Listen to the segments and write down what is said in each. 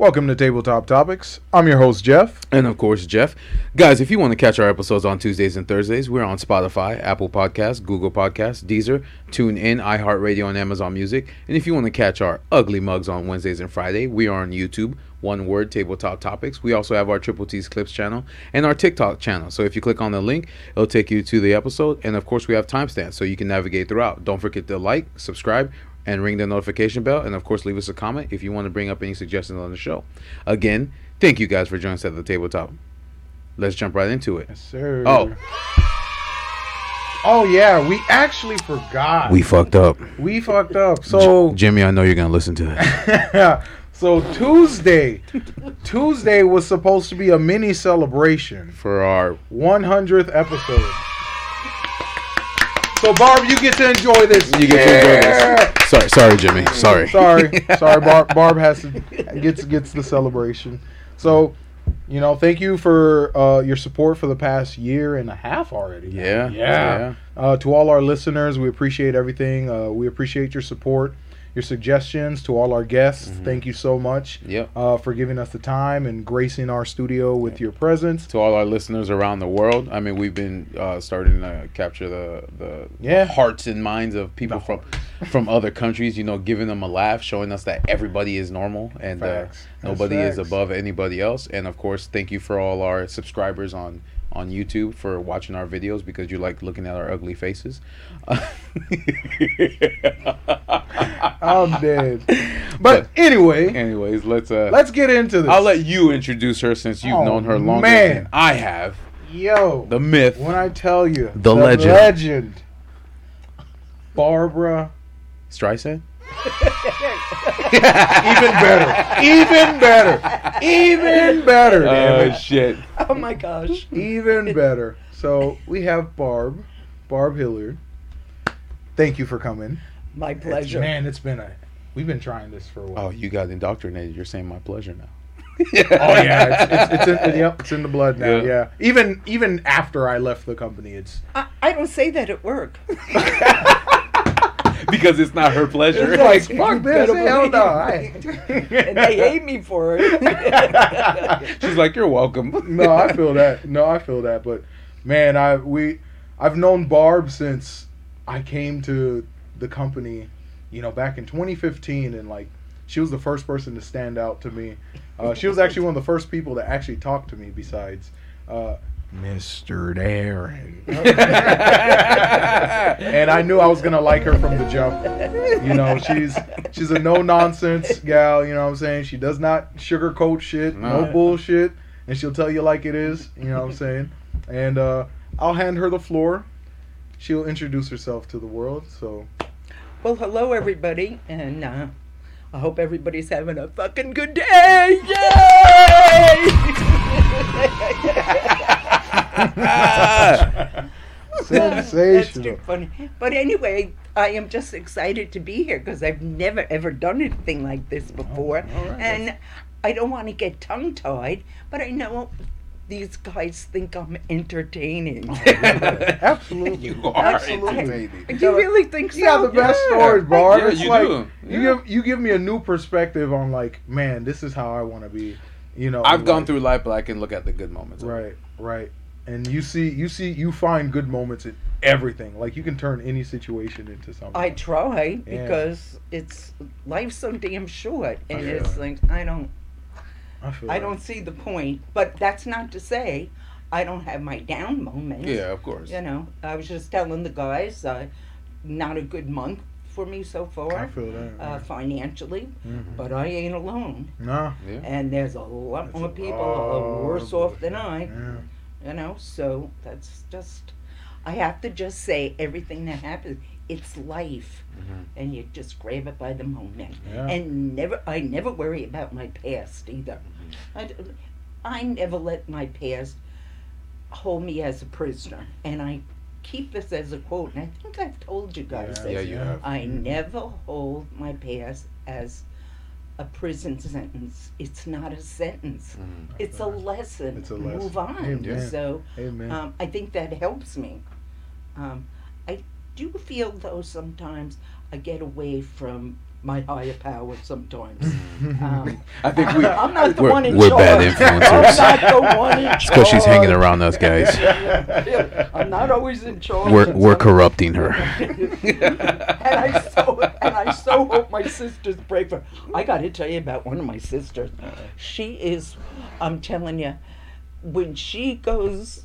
Welcome to Tabletop Topics. I'm your host, Jeff. And of course, Jeff. Guys, if you want to catch our episodes on Tuesdays and Thursdays, we're on Spotify, Apple Podcasts, Google Podcasts, Deezer, TuneIn, iHeartRadio, and Amazon Music. And if you want to catch our ugly mugs on Wednesdays and Friday, we are on YouTube, one word, Tabletop Topics. We also have our Triple T's Clips channel and our TikTok channel. So if you click on the link, it'll take you to the episode. And of course, we have timestamps so you can navigate throughout. Don't forget to like, subscribe, and ring the notification bell. And of course, leave us a comment if you want to bring up any suggestions on the show. Again, thank you guys for joining us at the tabletop. Let's jump right into it. Yes, sir. Oh. Oh yeah, we actually forgot. We fucked up. we fucked up. So Jimmy, I know you're gonna listen to this. so Tuesday, Tuesday was supposed to be a mini celebration, for our 100th episode. So Barb, you get to enjoy this. you get to enjoy this. Sorry, sorry, Jimmy. Sorry. Sorry, sorry. Barb, Barb has to gets gets the celebration. So, you know, thank you for uh, your support for the past year and a half already. Yeah, yeah. Uh, to all our listeners, we appreciate everything. Uh, we appreciate your support, your suggestions. To all our guests, thank you so much Yep. uh, for giving us the time and gracing our studio with your presence. To all our listeners around the world, I mean, we've been uh, starting to capture the the Yeah. hearts and minds of people from from other countries. You know, giving them a laugh, showing us that everybody is normal and uh, nobody is above anybody else. And of course, thank you for all our subscribers on on YouTube for watching our videos because you like looking at our ugly faces. I'm dead. But anyway, anyways, let's uh let's get into this. I'll let you introduce her since you've Oh, known her longer man. than I have. Yo, The myth. when I tell you The legend. legend, Barbara, Streisand? even better, even better, even better. Oh it. shit. Oh my gosh. even better. So we have Barb, Barb Hilliard. Thank you for coming. My It's- pleasure. man, it's been a. We've been trying this for a while. Oh, you got indoctrinated. You're saying my pleasure now. Oh yeah, it's, it's, it's in, yep, it's in the blood now. Yeah. Yeah. even even after I left the company, it's I, I don't say that at work. because it's not her pleasure. it's like fuck this, hell no. it. and they hate me for it. She's like, you're welcome. no, I feel that. No, I feel that. But man, I we I've known Barb since I came to the company, you know, back in 2015, and like she was the first person to stand out to me. Uh, she was actually one of the first people to actually talk to me besides uh, Mr. Darren. and I knew I was gonna like her from the jump. You know, she's she's a no nonsense gal. You know what I'm saying? She does not sugarcoat shit, no, No. bullshit, and she'll tell you like it is. You know what I'm saying? And uh, I'll hand her the floor. She'll introduce herself to the world. So well, hello everybody, and uh, I hope everybody's having a fucking good day. Yay! That's too sensational. funny. But anyway, I am just excited to be here because I've never ever done anything like this oh, before. all right. And I don't want to get tongue tied, but I know these guys think I'm entertaining. Oh, Absolutely. You are Absolutely. entertaining. Do you really think so? You got the best Yeah. stories, Barb. Yeah, it's you like do. you Yeah. give you give me a new perspective on like, man, this is how I want to be. You know, I've gone life. through life, but I can look at the good moments. Right, right. And you see, you see, you find good moments in everything. Like you can turn any situation into something. I try Yeah. because it's life's so damn short, and feel it's like I don't I, feel I that. don't see the point. But that's not to say I don't have my down moments. Yeah, of course. You know, I was just telling the guys, uh, not a good month for me so I far, feel that. uh, financially, Mhm. but I ain't alone. Nah. Yeah. And there's a lot That's more a people lot are worse of off than I, Yeah. You know, so that's just, I have to just say everything that happens, it's life. Mhm. And you just grab it by the moment. Yeah. And never, I never worry about my past either. I, I never let my past hold me as a prisoner. And I keep this as a quote, and I think I've told you guys Yeah, this. Yeah, you have. I never hold my past as a prison sentence. It's not a sentence. Mhm. It's a lesson. It's a lesson. Move on. Amen. So Amen. um, I think that helps me. Um, I do feel though sometimes I get away from my higher power sometimes. Um, I think we. I'm not the we're- one in we're charge. bad influencers. I'm not the one in charge. It's because she's hanging around those guys. I'm not always in charge. We're we're corrupting her. and I so and I so hope my sisters for. I got to tell you about one of my sisters. She is, I'm telling you, when she goes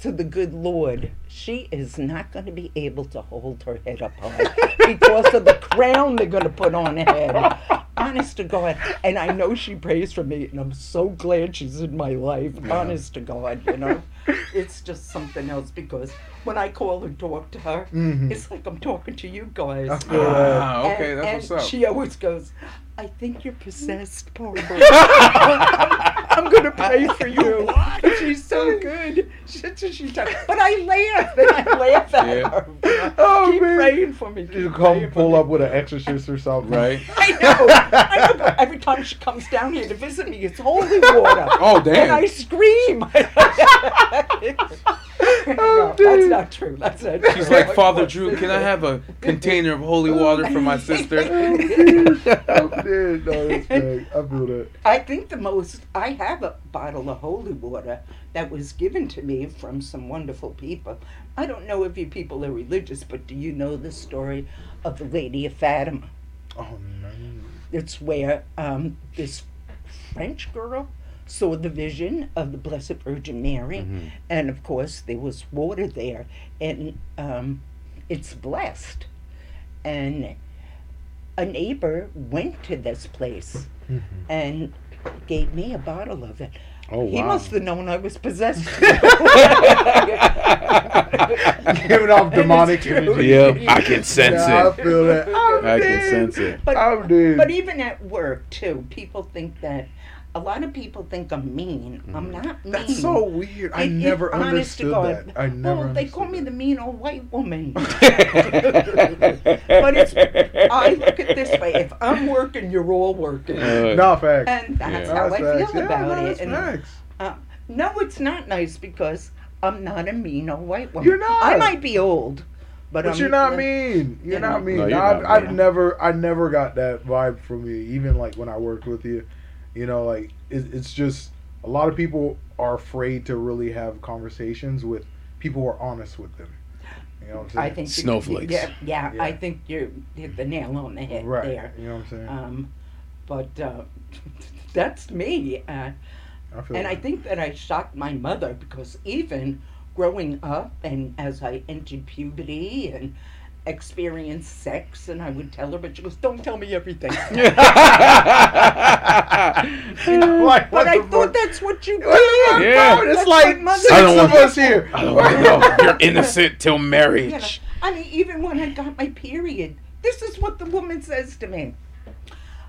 to the good Lord, she is not going to be able to hold her head up high because of the crown they're going to put on her head. Honest to God, and I know she prays for me, and I'm so glad she's in my life. Honest to God, you know, it's just something else because when I call and talk to her, Mhm. it's like I'm talking to you guys. I feel that. Ah, okay, And- that's and what's up. She always goes, I think you're possessed, Barbara. I'm gonna pray for you. She's so good. She, she, she but I laugh and I laugh at Yeah. her. Oh, keep man. praying for me. You keep come praying for pull me. up with an exorcist or something. Right? I know. I know. But every time she comes down here to visit me, it's holy water. Oh, damn. And I scream. Oh, no, that's not true. That's not true. She's like, Father Drew, can I have a container of holy water for my oh, sister? I'm oh, dead. No, that's big. I feel that. I think the most I have a bottle of holy water that was given to me from some wonderful people. I don't know if you people are religious, but do you know the story of the Lady of Fatima? Oh no. It's where um, this French girl saw the vision of the Blessed Virgin Mary, Mhm. and of course there was water there, and um, it's blessed. And a neighbor went to this place and gave me a bottle of it. Oh, He wow. must have known I was possessed. Giving off demonic And it's true. imagery. Yeah, I can sense Yeah, I it. feel that. I'm I can sense it. But, oh, I'm dead. but even at work too, people think that a lot of people think I'm mean. I'm not mean. That's so weird. I It- it- never honest to understood God. that. I never. Well, they call me the mean old white woman. but it's I look at this way: if I'm working, you're all working, Uh, that. No facts. and that's Yeah. how That's I feel facts. Yeah, about no, it. And facts. uh, no, it's not nice because I'm not a mean old white woman. You're not. I might be old, but, But you're not mean. You're not know. mean. No, you're I've, not I've mean. never, I never got that vibe from you. Even like when I worked with you, you know, like it, it's just a lot of people are afraid to really have conversations with people who are honest with them. You know what I'm saying? I think you- Snowflakes. Yeah, yeah, Yeah. I think you hit the nail on the head right. there. You know what I'm saying? Um, but uh, that's me. Uh, I feel And I think that I shocked my mother because even growing up and as I entered puberty and experienced sex, and I would tell her, but she goes, "Don't tell me everything." You know, Like, but I thought fuck? that's what you did. Yeah. It's That's like my six of us here. I don't want to know. You're innocent till You know, marriage. I mean, even when I got my period, this is what the woman says to me.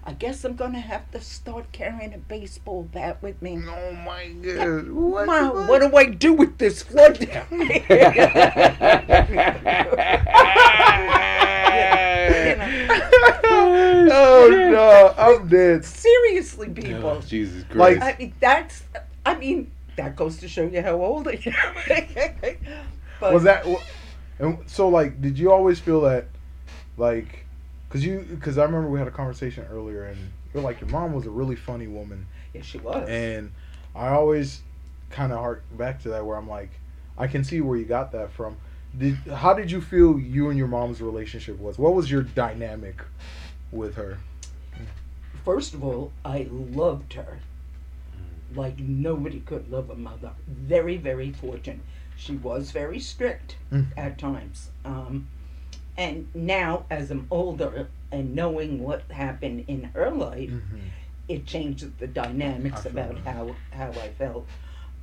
I guess I'm gonna have to start carrying a baseball bat with me. Oh my god. What Mom, the what do I do with this flood down here? oh no, I'm dead. Seriously, oh, people. Oh, Jesus Like- Christ. I mean, that's. I mean, that goes to show you how old I am. but was that and so like did you always feel that like because you because i remember we had a conversation earlier and you're like your mom was a really funny woman Yeah, she was. and i always kind of hark back to that where i'm like i can see where you got that from did how did you feel you and your mom's relationship was what was your dynamic with her First of all, I loved her like nobody could love a mother. Very, very fortunate. She was very strict Mm. at times. Um, and now, as I'm older and knowing what happened in her life, it changes the dynamics about how how I felt.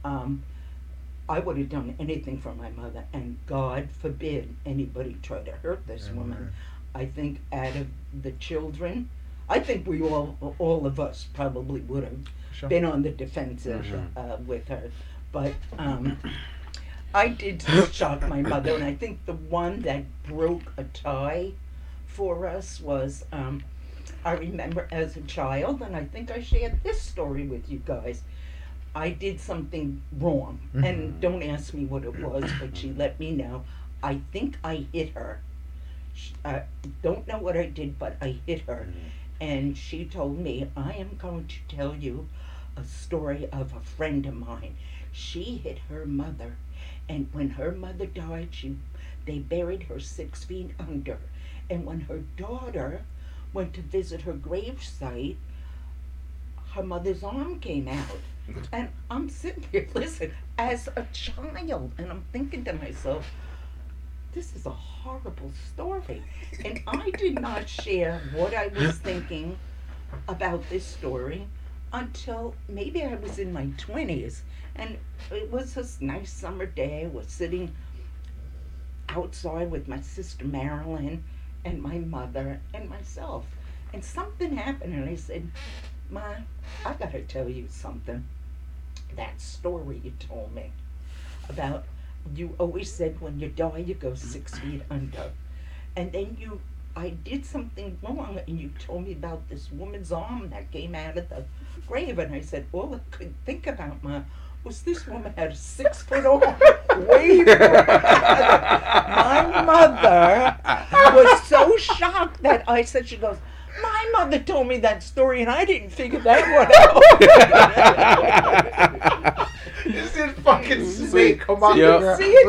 Um, I would have done anything for my mother, and God forbid anybody try to hurt this Amen. woman. I think out of the children, I think we all all of us probably would have Sure. been on the defensive Sure. uh, with her, but um, I did shock my mother, and I think the one that broke a tie for us was um, I remember as a child, and I think I shared this story with you guys. I did something wrong, and Mhm. don't ask me what it was, but she let me know. I think I hit her I don't know what I did, but I hit her. And she told me, I am going to tell you a story of a friend of mine. She hit her mother, and when her mother died, she they buried her six feet under. And when her daughter went to visit her gravesite, her mother's arm came out. And I'm sitting here, listen, as a child, and I'm thinking to myself, this is a horrible story. And I did not share what I was thinking about this story until maybe I was in my 20s. And it was this nice summer day. I was sitting outside with my sister Marilyn and my mother and myself. And something happened, and I said, Ma, I gotta tell you something. That story you told me about you always said when you die you go six feet under. And then you I did something wrong and you told me about this woman's arm that came out of the grave and I said, All I could think about ma was this woman had a six foot arm way My mother was so shocked that I said she goes, My mother told me that story and I didn't figure that one out. This is fucking snake. Come on, Yep. See it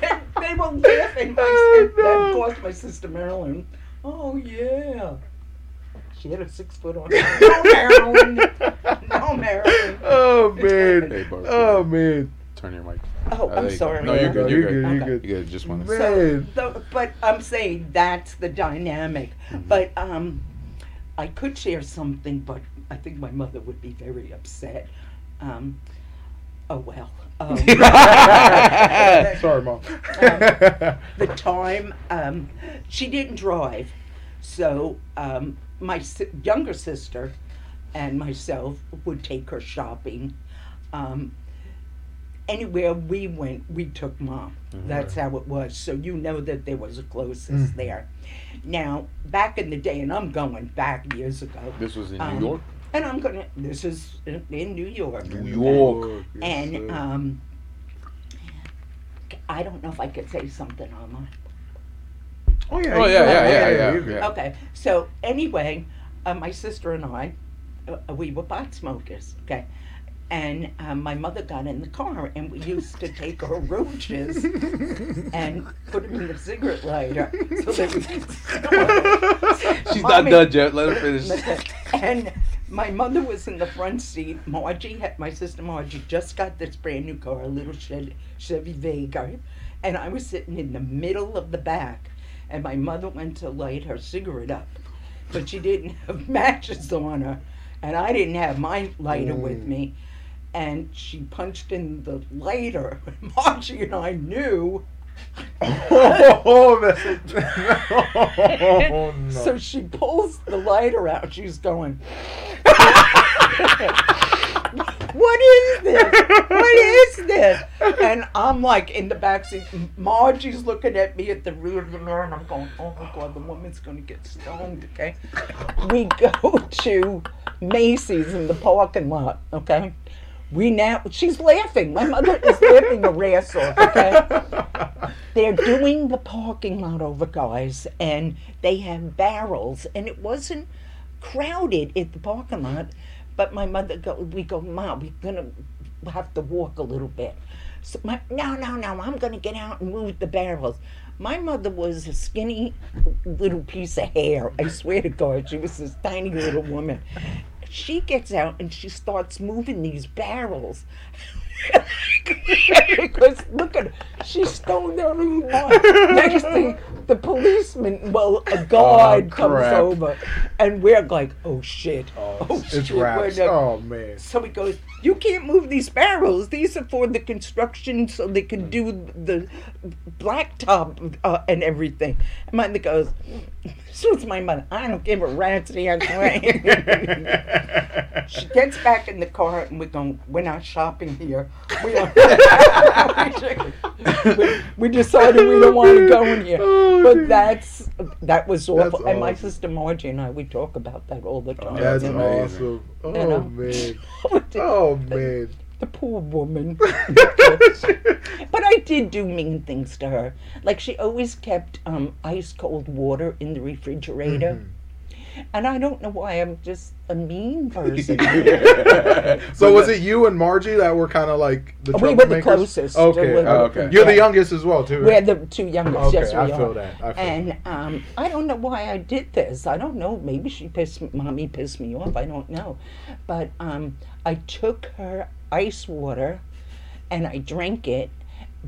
there. They were laughing. My, Oh, and no. of course, my sister Marilyn. Oh yeah. She had a six foot on. No, Marilyn. No, Marilyn. Oh Hey, man. Oh man. Turn your mic. Oh, Uh, I'm there you go. sorry. No, you're good. You're good. You're Okay. good. You guys just want to. Man. So, the, but I'm saying that's the dynamic. Mm-hmm. But um, I could share something, but I think my mother would be very upset. Um, oh well. Um, Sorry, mom. the time um, she didn't drive so um, my si- younger sister and myself would take her shopping um, anywhere we went we took mom that's how it was so you know that there was a closest Mhm. there now back in the day and i'm going back years ago This was in Um, New York. and i'm gonna this is in, in new york New York. and um, I don't know if I could say something online. Oh yeah. Oh, you yeah, yeah, yeah, yeah, yeah. Okay, so anyway, uh, my sister and I, uh, we were pot smokers. Okay, and um, my mother got in the car, and we used to take our roaches and put them in the cigarette lighter so that we could smoke. She's Mommy- not done yet. Let her finish. and my mother was in the front seat. Margie had my sister Margie just got this brand new car, a little Chevy, Chevy Vega, and I was sitting in the middle of the back. And my mother went to light her cigarette up, but she didn't have matches on her, and I didn't have my lighter with Mm. me. And she punched in the lighter. Margie and I knew oh, oh no. So she pulls the lighter out. She's going, this? What is this? And I'm like in the backseat. Margie's looking at me at the rear of the mirror, and I'm going, Oh my God, the woman's going to get stoned, okay? We go to Macy's in the parking lot, okay? We now, she's laughing. My mother is laughing her ass off, okay? they're doing the parking lot over, guys, and they have barrels, and it wasn't crowded at the parking lot. But my mother go, we go, Mom, we're gonna have to walk a little bit. So my, no, no, no, I'm gonna get out and move the barrels. My mother was a skinny little piece of hair. I swear to God, she was this tiny little woman. She gets out and she starts moving these barrels. Because look at her, she's stoned out of her mind. Next thing, the policeman, well, a guard comes over, and we're like, oh shit, Oh, oh, it's, shit, Oh man. so he goes, You can't move these barrels. These are for the construction so they can do the blacktop uh, and everything. And my mother goes, So it's my mother. I don't give a rat's ass. she gets back in the car and we're going, We're not shopping here. We, are, we, we decided we don't want to go in here. Oh, But dude. that's that was awful. That's and my sister Margie and I, we talk about that all the oh, time. That's you uh, know? awesome. Oh You uh, know? man. Oh man. The poor woman. but I did do mean things to her. Like she always kept um, ice cold water in the refrigerator. Mm-hmm. And I don't know why I'm just a mean person. so was it you and Margie that were kind of like the We were the closest. Okay, We Oh, okay. You're the youngest as well, too. We're the two youngest. Okay, yes, we I are. feel that. I feel And um, I don't know why I did this. I don't know. Maybe she pissed, mommy pissed me off. I don't know. But um, I took her ice water and I drank it.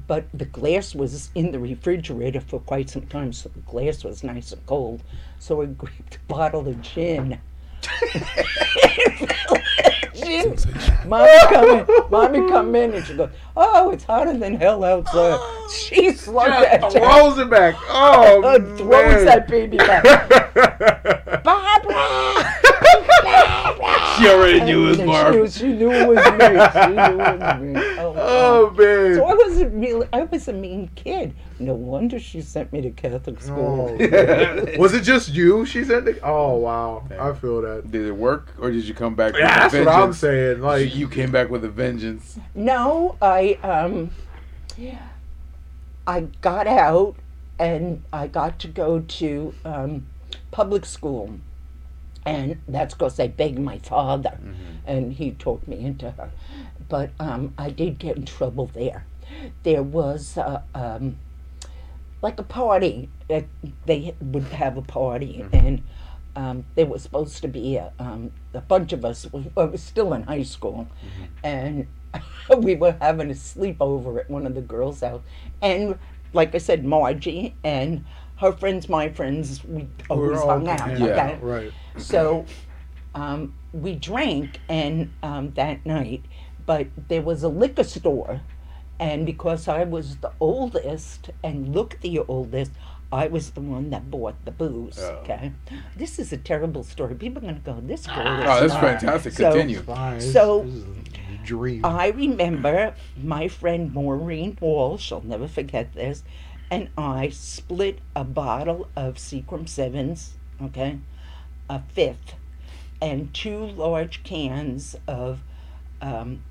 But the glass was in the refrigerator for quite some time, so the glass was nice and cold. So I grabbed a bottle of gin. Mommy come in. Mommy come in and she goes, "Oh, it's hotter than hell outside." She slugged that Just throws it back. Oh, throws man. that baby back. Barbara! She already knew it was And Barb. She, she knew it was me. She knew it was me. Oh, oh, man. So I wasn't really. I was a mean kid. No wonder she sent me to Catholic school. Oh. was it just you she said? it? Oh, wow. I feel that. Did it work, or did you come back? Yeah, with that's a what I'm saying. Like, you came back with a vengeance. No, I um, I got out and I got to go to um, public school, and that's because I begged my father, and he talked me into her. But um, I did get in trouble there. There was uh, um, like a party. Uh, they would have a party, and um, there was supposed to be a, um, a bunch of us. Was, I was still in high school, and we were having a sleepover at one of the girls' house. And like I said, Margie and her friends, my friends, we we're always all hung out. hanging okay? out, Right. So um, we drank and um, that night, but there was a liquor store, and because I was the oldest and looked the oldest, I was the one that bought the booze. Oh. Okay, this is a terrible story. People are gonna go, "This girl is." Oh, that's smart." fantastic. So- Continue. Fine. So- this is a dream. I remember my friend Maureen Walsh, I'll never forget this, and I split a bottle of Seagram's Sevens, okay, a fifth, and two large cans of um,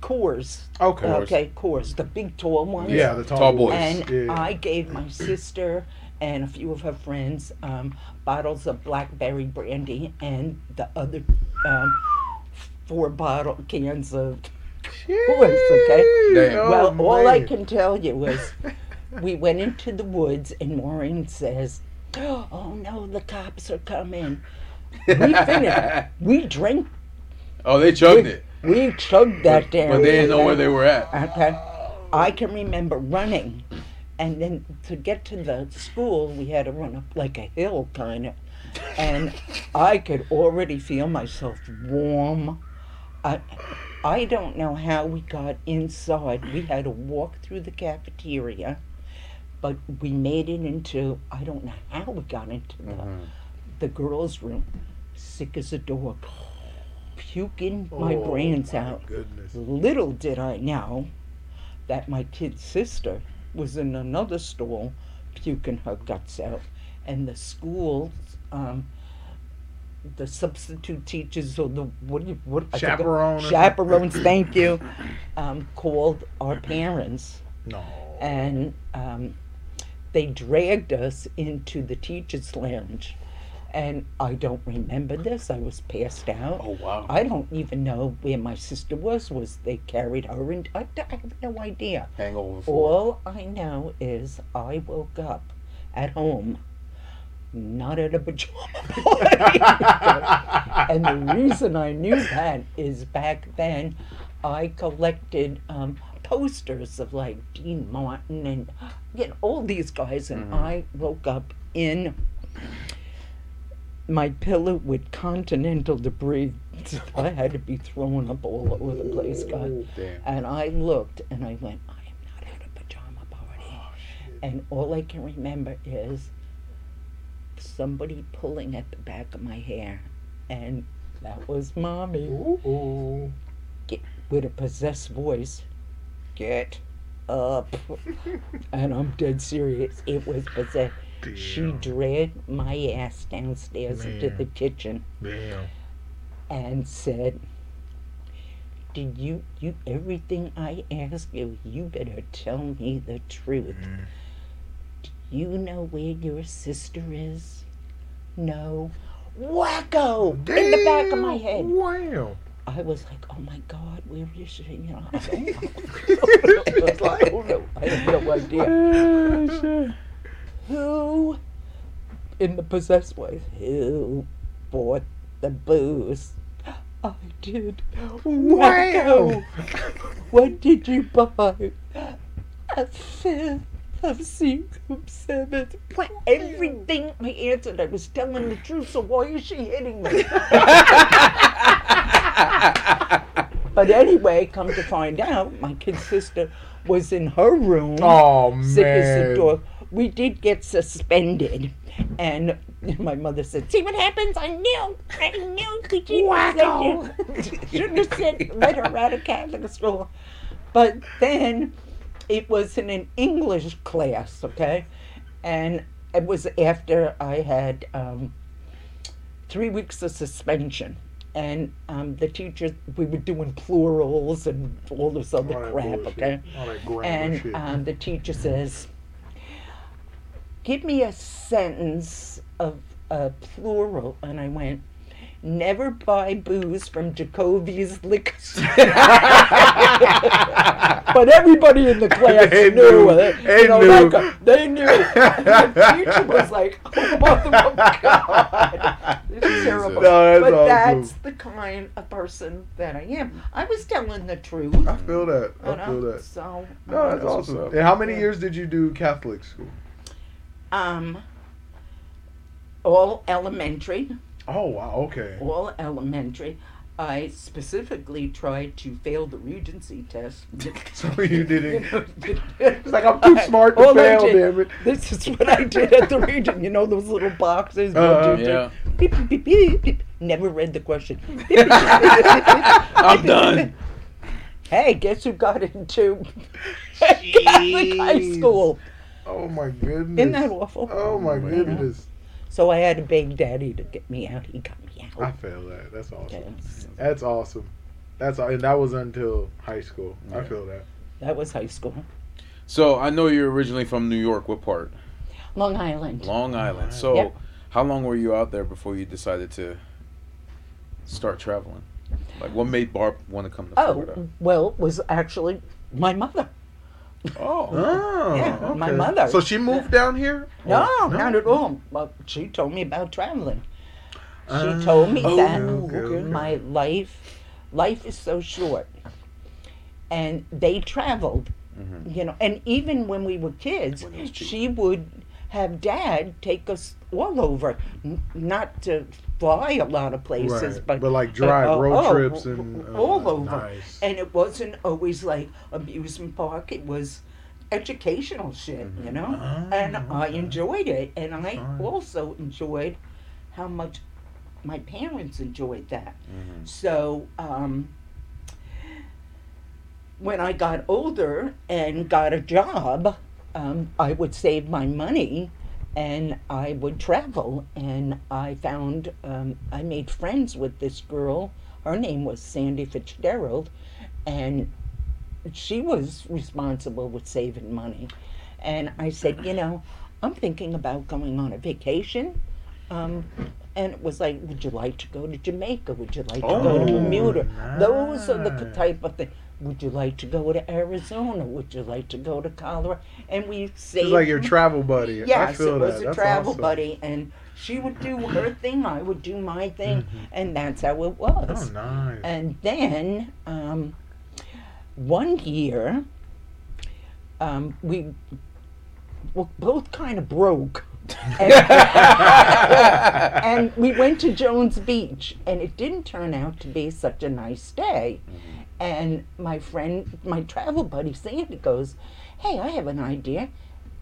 Coors. okay. Okay, Coors, the big tall ones. Yeah, the tall, Tall boys. boys. And yeah. I gave my sister and a few of her friends um, bottles of blackberry brandy and the other um, four bottle cans of Coors, okay? Damn. Oh, well, all I man. can tell you is we went into the woods and Maureen says, Oh no, the cops are coming. We finished. We drank, Oh, they chugged it, we chugged that down. but they didn't know where they were at. Okay. I can remember running, and then to get to the school, we had to run up like a hill, kind of. And I could already feel myself warm. I, I don't know how we got inside. We had to walk through the cafeteria, but we made it into, I don't know how we got into the, mm-hmm. the girls' room. Sick as a dog. Puking my Oh, brains my out. Goodness. Little did I know that my kid sister was in another stall puking her guts out. And the school, um, the substitute teachers or the what do you what I forgot- Chaperone or chaperones, thank you, um, called our parents No. and um, they dragged us into the teachers' lounge. And I don't remember this. I was passed out. Oh wow. I don't even know where my sister was. Was they carried her in? I, I have no idea. Hangover. For All I know is I woke up at home, not at a pajama party. and the reason I knew that is back then I collected um, posters of like Dean Martin and you know, all these guys, and I woke up in my pillow with continental debris. I had to be thrown up all over the place, God. Damn. And I looked and I went, I am not at a pajama party. Oh, and all I can remember is somebody pulling at the back of my hair. And that was mommy Ooh. with a possessed voice. Get up. and I'm dead serious. It was possessed. She dragged my ass downstairs into the kitchen Damn. and said, Did you you everything I ask you? You better tell me the truth. Mm. Do you know where your sister is? No. Wacko! In the back of my head. Wow. I was like, oh my God, where is she? You know, I don't know. I I don't know. I have no idea. Who in the possessed way? Who bought the booze? I did. Wacko! What did you buy? A fifth of seven. What? Everything I answered, I was telling the truth, so why is she hitting me? But anyway, come to find out, my kid sister was in her room, Oh sick as a dog. We did get suspended, and my mother said, "See what happens? I knew, I knew." She shouldn't shouldn't have said let her out of Catholic school. But then, it was in an English class, okay, and it was after I had um, three weeks of suspension. And um, the teacher, we were doing plurals and all this other All crap, bullshit. okay? And um, the teacher says, Give me a sentence of a plural. And I went, Never buy booze from Jacoby's liquor store. but everybody in the class They knew, knew. it. They you know, knew. like, they knew. And the teacher was like, oh, mother of God. It's terrible. No, that's but awesome. that's the kind of person that I am. I was telling the truth. I feel that. I feel know, that. So, No, that's, That's what's awesome. And how many Yeah. years did you do Catholic school? Um, all elementary, Oh wow, okay. all elementary. I specifically tried to fail the Regents test. So you didn't. it's It's like I'm too smart to All fail, did- damn it. This is what I did at the Regent. You know those little boxes. Uh, One, two, three. Yeah. Beep, beep, beep, beep, beep. Never read the question. I'm done. Hey, guess who got into Catholic high school? Oh my goodness. Isn't that awful? Oh my oh, Yeah. goodness. So I had to beg Daddy to get me out. He got me out. I feel that. That's awesome. Yes. That's awesome. That's and that was until high school. I feel that. That was high school. So I know you're originally from New York. What part? Long Island. Long Island. So Yep. how long were you out there before you decided to start traveling? Like what made Barb want to come to oh, Florida? Oh, well, it was actually my mother. Oh. Oh, Yeah, my mother. So she moved down here? No, Or- not at all. Well, she told me about traveling. She Ah, told me Oh, that okay, okay. my life, life is so short, and they traveled. Mhm. You know, and even when we were kids, When it was cheap. she would have Dad take us all over, N- not to fly a lot of places, Right. but But like drive uh, road oh, trips and uh, all over. Nice. and it wasn't always like amusement park. It was educational shit, you know. Ah, and I enjoyed it, and I Fine. also enjoyed how much my parents enjoyed that. Mhm. So um, when I got older and got a job, um, I would save my money and I would travel. And I found, um, I made friends with this girl. Her name was Sandy Fitzgerald. And she was responsible with saving money. And I said, you know, I'm thinking about going on a vacation. Um, and it was like, would you like to go to Jamaica? Would you like to go to Oh, Bermuda? Those are the type of thing. Would you like to go to Arizona? Would you like to go to Colorado? And we. It's like your travel buddy. I Yes, it was that. a That's travel awesome. buddy, and she would do her thing, I would do my thing, Mhm. and that's how it was. Oh, nice. And then um, one year, um, we were both kind of broke. And, and we went to Jones Beach, and it didn't turn out to be such a nice day. And my friend, my travel buddy Sandy goes, Hey, I have an idea.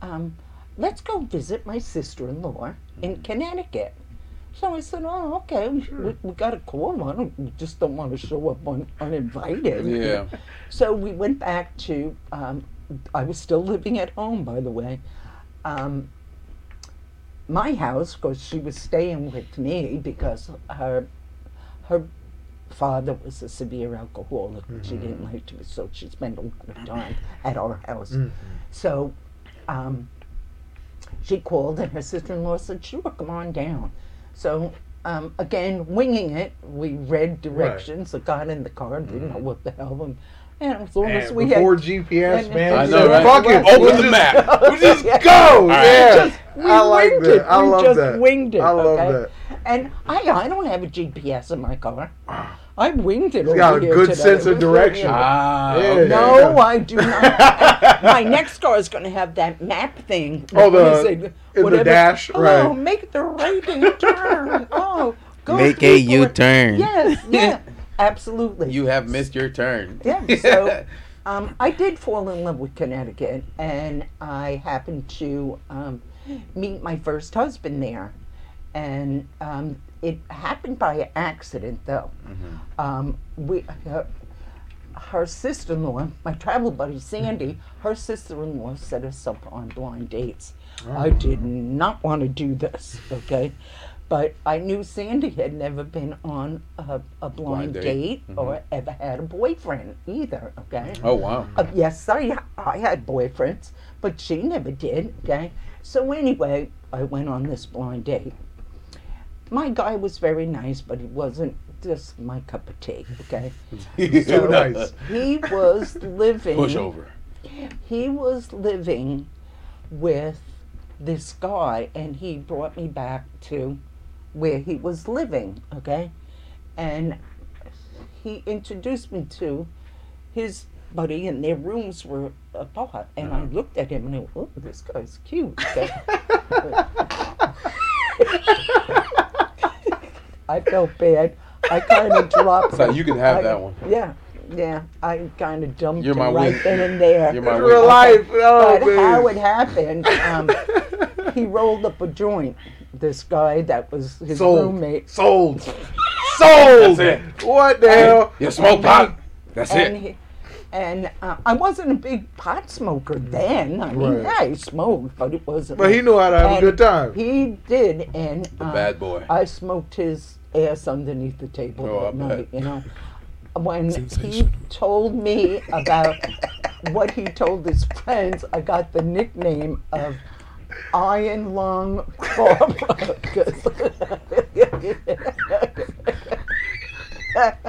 Um, let's go visit my sister in law in Connecticut. So I said, Oh, okay. We, we got a call on it. We just don't want to show up un, uninvited. Yeah. So we went back to, um, I was still living at home, by the way. Um, my house, because she was staying with me because her, her father was a severe alcoholic. and She Mm-hmm. didn't like to, so she spent a lot of time at our house. Mhm. So um, she called, and her sister in law said, Sure, come on down. So um, again, winging it, we read directions. I got in the car, didn't know what the hell. And, and as long as we before had. GPS, man, I know, right? Fuck it, Open we'll the map. We'll just go. right. Yeah, Just- we I like winged that. it. I we love just that. winged it. I love okay? that. And I, I don't have a GPS in my car. I winged it He's over got a good today. sense of direction. Ah, Yeah. okay. No, I do not. My next car is going to have that map thing. Oh, the- is it? in the Whatever. dash, Oh, right. make the right turn. Oh, go Make through a for- U-turn. Yes, yeah, absolutely. You have missed your turn. Yeah, so um, I did fall in love with Connecticut, and I happened to um, meet my first husband there. And um, it happened by accident, though. Um, we, her, her sister in law, my travel buddy Sandy, her sister in law set us up on blind dates. I did not want to do this, okay? But I knew Sandy had never been on a, a blind, Blind date. date, or ever had a boyfriend either, okay? oh wow. Uh, yes, I, I had boyfriends, but she never did, okay? So anyway, I went on this blind date. My guy was very nice, but he wasn't just my cup of tea, okay? Too nice. He was living Pushover. he was living with this guy and he brought me back to where he was living okay and he introduced me to his buddy and their rooms were apart and i looked at him and i went oh this guy's cute okay? i felt bad i kind of dropped So you can have I- that one. yeah yeah i kind of jumped You're him my right wing- then and there You're my real life. Oh, but man. how it happened, um, he rolled up a joint. This guy that was his Sold. roommate. Sold. Sold. That's it. What the hell? You smoke pot. That's and it. he, and uh, I wasn't a big pot smoker then. I mean, Right. yeah, I smoked, but it wasn't. But he knew how to have a good time. He did, and The uh, bad boy. I smoked his ass underneath the table Oh, I at bet. night. You know, when he told me about what he told his friends, I got the nickname of Iron Lung Cobra. 'cause- and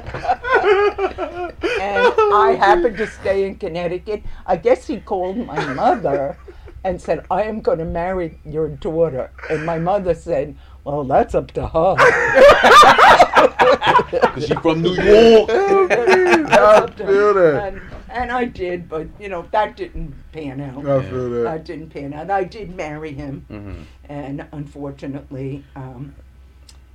I happened to stay in Connecticut. I guess he called my mother and said, I am going to marry your daughter. And my mother said, Well, that's up to her. Cause she from New York. I feel that. And, and I did, but you know, that didn't pan out. I feel that. That didn't pan out. I did marry him, Mhm. and unfortunately, um,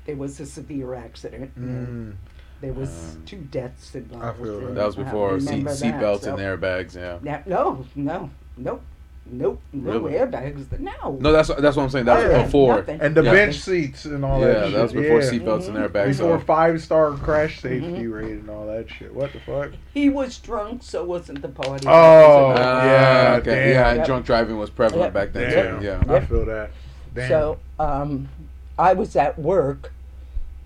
there was a severe accident. Mm. There was Um, two deaths involved. I feel that. That was before seat seat that, belts so- and airbags. Yeah. That- no, no, nope, nope, no Really? airbags. No. No, that's that's what I'm saying. That's was Nothing, before. nothing. And the Yeah. bench seats and all yeah, that. Yeah, that was before yeah. seatbelts and Mhm. airbags. Before So. five star crash safety Mhm. rating and all that shit. What the fuck? He was drunk, so wasn't the party. Oh, Ah, yeah, okay. damn. Yeah, Yep. drunk driving was prevalent Yep. back then Damn. too. Yeah. I feel that. Damn. So um, I was at work,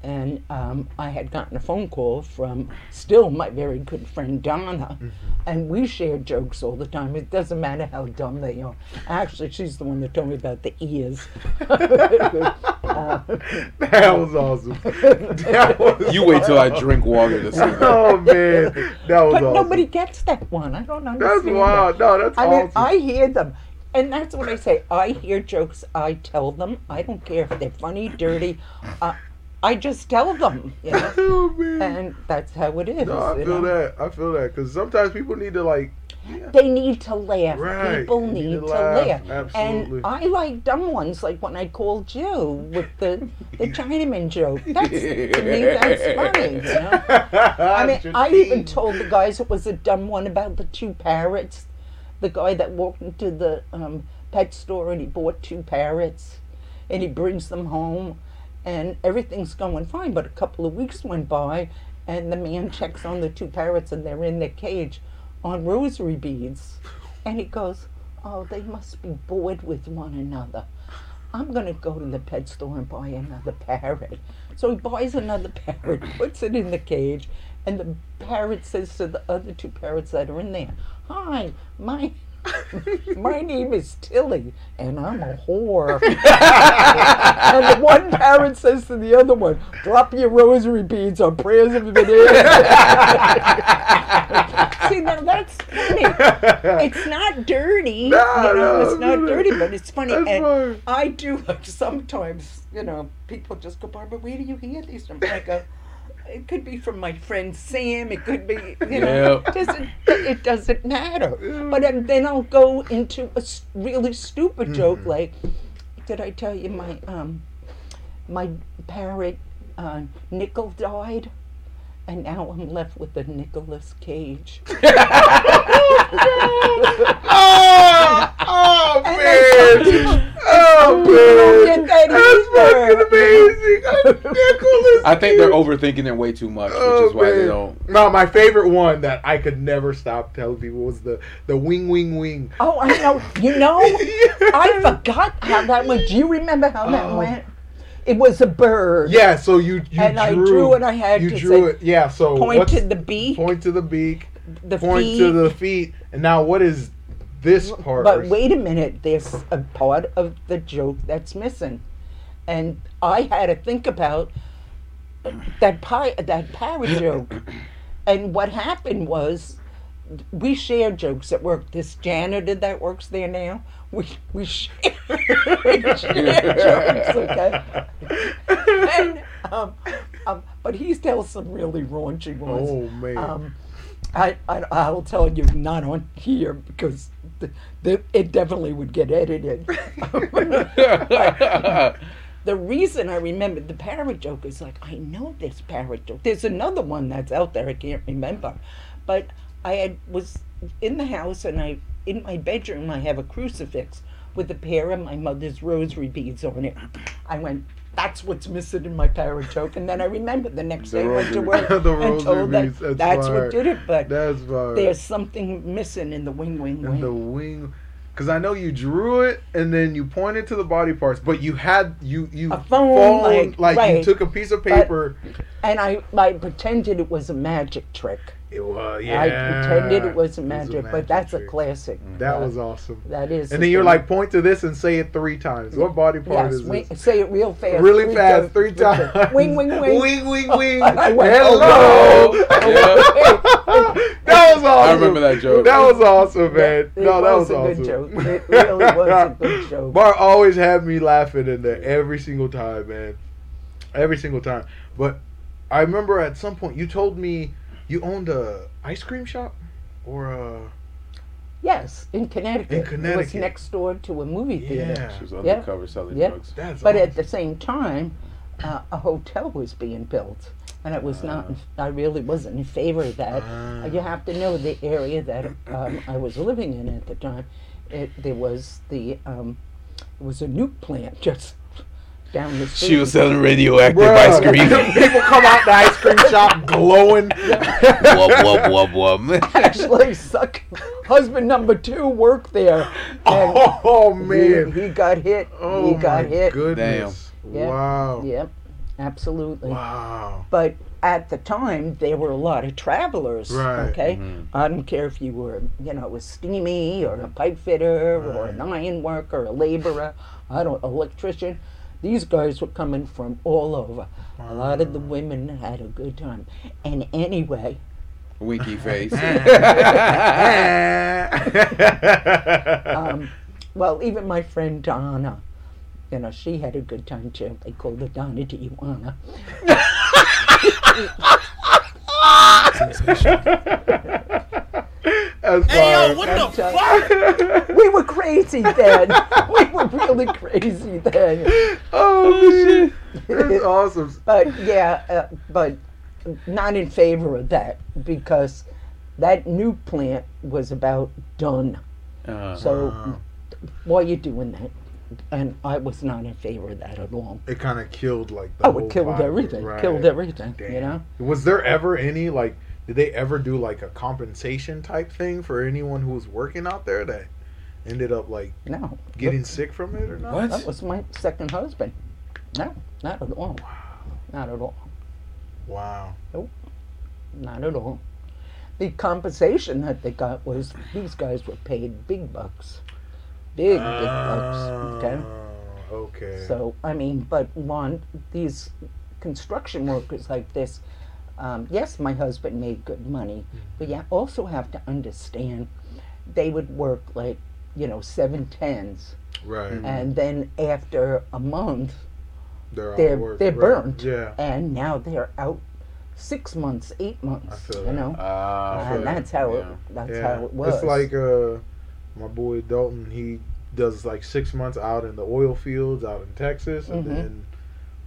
and um, I had gotten a phone call from still my very good friend Donna, Mm-hmm. and we share jokes all the time. It doesn't matter how dumb they are. Actually, she's the one that told me about the ears. Uh, that was awesome. That was You wait till I drink water to see that. Oh man, that was but awesome. nobody gets that one. I don't understand. That's that. wild. No, that's I mean. I hear them. And that's what I say. I hear jokes. I tell them. I don't care if they're funny, dirty. Uh, I just tell them. You know? oh and that's how it is. no, I feel know? that. I feel that because sometimes people need to like. They need to laugh. Right, People need, need to to laugh, laugh. absolutely. And I like dumb ones, like when I called you with the the Chinaman joke. That's to me, that's funny. You know. I mean, I even told the guys it was a dumb one about the two parrots. The guy that walked into the um, pet store and he bought two parrots, and he brings them home, and everything's going fine. But a couple of weeks went by, and the man checks on the two parrots, and they're in their cage on rosary beads, and he goes, "Oh, they must be bored with one another." I'm gonna go to the pet store and buy another parrot. So he buys another parrot, puts it in the cage, and the parrot says to the other two parrots that are in there, "Hi, my." My name is Tilly, and I'm a whore. and the one parent says to the other one, "Drop your rosary beads on prayers of the See, now that's funny. It's not dirty. No, you know, no, it's not no. dirty, but it's funny. That's and fine. I do like sometimes, you know, people just go, Barbara, where do you hear these from? I go, it could be from my friend Sam. It could be, you know, Yep. it doesn't, it doesn't matter. But then- then I'll go into a really stupid joke Mm-hmm. like, did I tell you my um, my parrot uh, Nickel died, and now I'm left with a Nicholas Cage. oh, oh And man. Then some people- Oh man. that That's fucking amazing. I think they're overthinking it way too much, which Oh, is why they don't. No, my favorite one that I could never stop telling people was the the wing wing wing. Oh, I know. You know, I forgot how that went. Do you remember how that Oh. went? It was a bird. Yeah, so you you And drew, I drew what I had You to drew say, it. Yeah, so Point to the beak, point to the beak, the point feet. to the feet, and now what is this part? But wait a minute, there's a part of the joke that's missing. And I had to think about that pi- that parrot joke. And what happened was we share jokes at work. This janitor that works there now, we we share, we share jokes, okay? And, um, um, but he tells some really raunchy ones. Oh man. Um, I, I I'll tell you not on here because the, the, it definitely would get edited. the reason I remember the parrot joke is like I know this parrot joke. There's another one that's out there I can't remember, but I had was in the house and I in my bedroom I have a crucifix with a pair of my mother's rosary beads on it. I went. That's what's missing in my parrot joke, and then I remembered the next The day I went to work The and told that that's that's what did it. But That's there's something missing in the wing, wing, wing. the wing, because I know you drew it and then you pointed to the body parts, but you had you you A phone, like- like you took a piece of paper. and I, I pretended it was a magic trick. It was yeah. I pretended it was a It magic, but that's a classic. That Uh, was awesome. That is. And then you're thing. like, point to this and say it three times. What body part yes, is wing, this? say it real fast. Really three fast, times. three times. Wing, wing, wing. Wing, wing, wing. Hello. That was awesome. I remember that joke. That was awesome, man. It no, that was was, a awesome. good joke. It really was a good joke. Barb always had me laughing in there every single time, man. Every single time. But I remember at some point you told me you owned a ice cream shop or a Yes, in Connecticut. In It was next door to a movie theater. yeah. She was Yeah. undercover selling Yeah. drugs. That's But at the same time, uh, a hotel was being built, and I was not. I really wasn't in favor of that. Ah. You have to know the area that um, I was living in at the time. It there was the um, it was a nuke plant just down the street. She was selling radioactive Bruh. ice cream. People come out the ice cream shop glowing. wub wub wub wub. actually suck. Husband number two worked there. And Oh man. he got hit. Oh he got my hit. goodness. Yeah. Wow. Yep, absolutely. Wow. But at the time, there were a lot of travelers. Right. Okay. Mhm. I don't care if you were, you know, a steamy or a pipe fitter or an iron worker, a laborer, I don't, electrician. These guys were coming from all over. A lot of the women had a good time. And anyway, Winky face. um, well, even my friend Donna, you know, she had a good time too. They called her Donna Do you wanna? That's fine. I'm we were crazy then. we were really crazy then. Oh shit. That's awesome. But yeah, uh, but not in favor of that because that new plant was about done. Uh, So Wow. why are you doing that? And I was not in favor of that at all. It kind of killed like the Oh, whole it killed vibe, everything. right. Killed everything. You know. Was there ever any like? Did they ever do like a compensation type thing for anyone who was working out there that ended up like No. getting sick from it or not? What? That was my second husband. No, not at all. Not at all. Wow. Nope. Not at all. The compensation that they got was these guys were paid big bucks. Big, big bucks. Okay. Ah, Okay. So, I mean, but one, these construction workers like this, um, yes, my husband made good money, but you also have to understand they would work like, you know, seven tens, right. and then after a month, They're out they're work. they're right. burnt, Yeah. and now they're out six months, eight months. I feel you that. know, Ah, feel and that. that's how Yeah. it that's yeah. how it was. It's like uh, my boy Dalton. He does like six months out in the oil fields out in Texas, and Mhm. then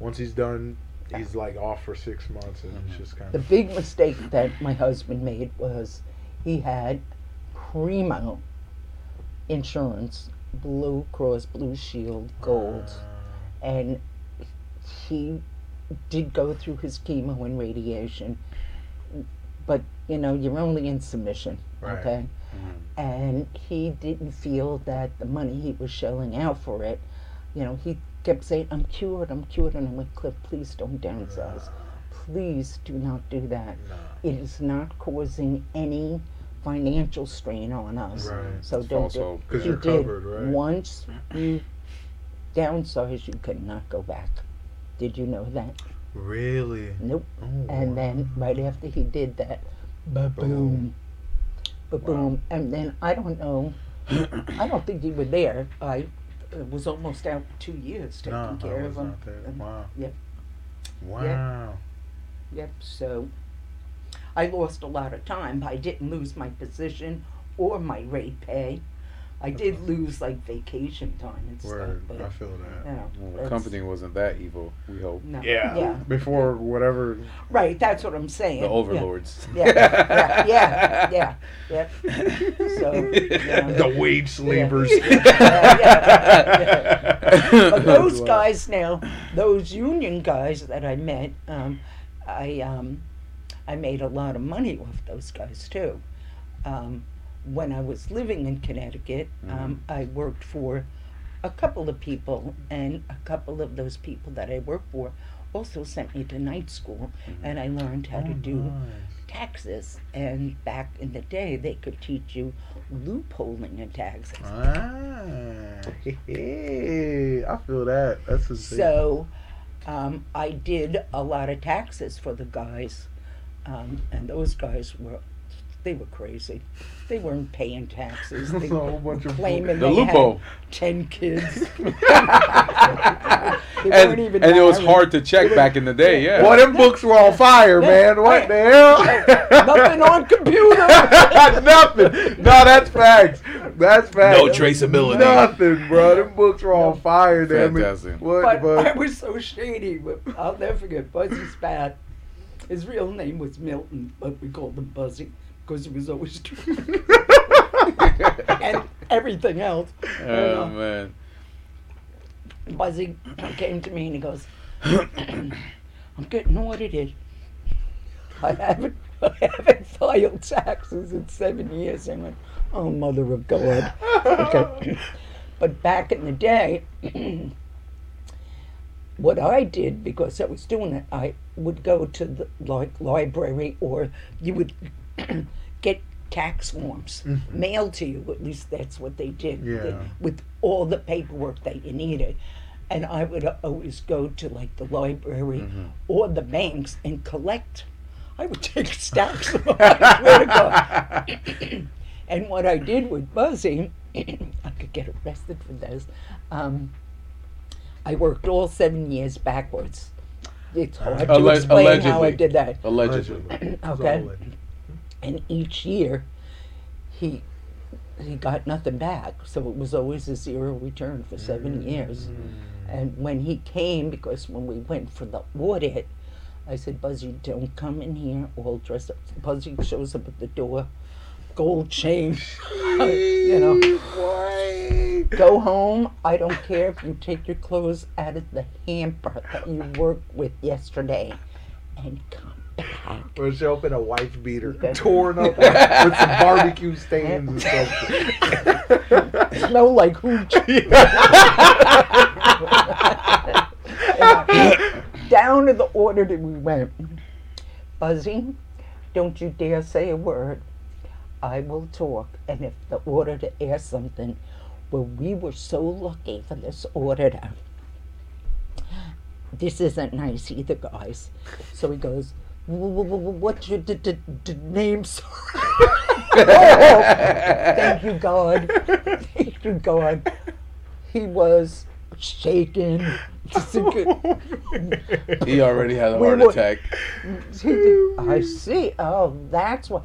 once he's done, he's like off for six months, and it's just kind of. The of big mistake that my husband made was he had primo insurance, Blue Cross Blue Shield Gold, and he did go through his chemo and radiation, but you know you're only in submission, Right. okay? Mhm. And he didn't feel that the money he was shelling out for it, you know, he kept saying, "I'm cured, I'm cured," and I'm like, Cliff, please don't downsize. Please do not do that. Nah. It is not causing any financial strain on us. Right. So It's don't false do hope. Because He you're did. covered, right? Once you downsize, you cannot go back. Did you know that? Really? Nope. Oh, And then right after he did that, ba boom, ba boom, and then I don't know. I don't think you were there. I uh, was almost out two years taking no, care of was him. not there. And- Wow. Yep. Wow. Yep. So I lost a lot of time. I didn't lose my position or my rate pay. I did lose like vacation time and Word. stuff, I but feel that. you know, Well, the company wasn't that evil. We hope. No. Yeah. Yeah. Before whatever. Right. That's what I'm saying. The Yeah. overlords. Yeah. Yeah. Yeah. Yeah. Yep. So, yeah. the wage slavers. But those guys now, those union guys that I met, um, I um, I made a lot of money off those guys too. Um, when I was living in Connecticut, um, I worked for a couple of people, and a couple of those people that I worked for also sent me to night school, and I learned how to do taxes. And back in the day, they could teach you loopholing in taxes. Ah, hey, I feel that. That's insane. So um, I did a lot of taxes for the guys, um, and those guys were they were crazy. They weren't paying taxes. They A whole bunch of claiming The they loophole. had ten kids. they and, weren't even and it was married. hard to check back in the day, yeah. Well, them books were on fire, man. What the hell? Nothing on computer. Nothing. No, that's facts. That's facts. No traceability. Nothing, bro. Them books were on fire, damn it. What, But but, I was so shady. But I'll never forget Buzzy Spat. His real name was Milton, but we called him Buzzy because he was always drunk. and everything else. Oh, And, man. uh, Buzzy came to me and he goes, "I'm getting audited. I haven't, I haven't filed taxes in seven years." I went, "Oh, mother of God." Okay. but back in the day, what I did because I was doing it, I would go to the like library, or you would get tax forms Mhm. mailed to you. At least that's what they did. Yeah. They- with all the paperwork that you needed. And I would always go to like the library Mhm. or the banks and collect. I would take stacks of them. I swear to God. and what I did with Buzzy, I could get arrested for this. Um, I worked all seven years backwards. It's hard to Alle- explain how I did that. Allegedly. It's all Okay. And each year, he he got nothing back, so it was always a zero return for seven mm-hmm. years. And when he came, because when we went for the audit, I said, Buzzy, don't come in here all dressed up. Buzzy shows up at the door, gold chain, you know. Why? Go home. I don't care if you take your clothes out of the hamper that you worked with yesterday and come We'll show up in a wife beater, torn up with some barbecue stains and stuff. Smell like hooch. Down to the order that we went. Buzzy, don't you dare say a word. I will talk. And if the auditor asks something, well, we were so lucky for this auditor. This isn't nice either, guys. So he goes, "Wh- wh- wh- What's your d- d- d- name, sir? oh, thank you, God. Thank you, God. He was shaking. He already had a We heart were- attack. He I see. Oh, that's why.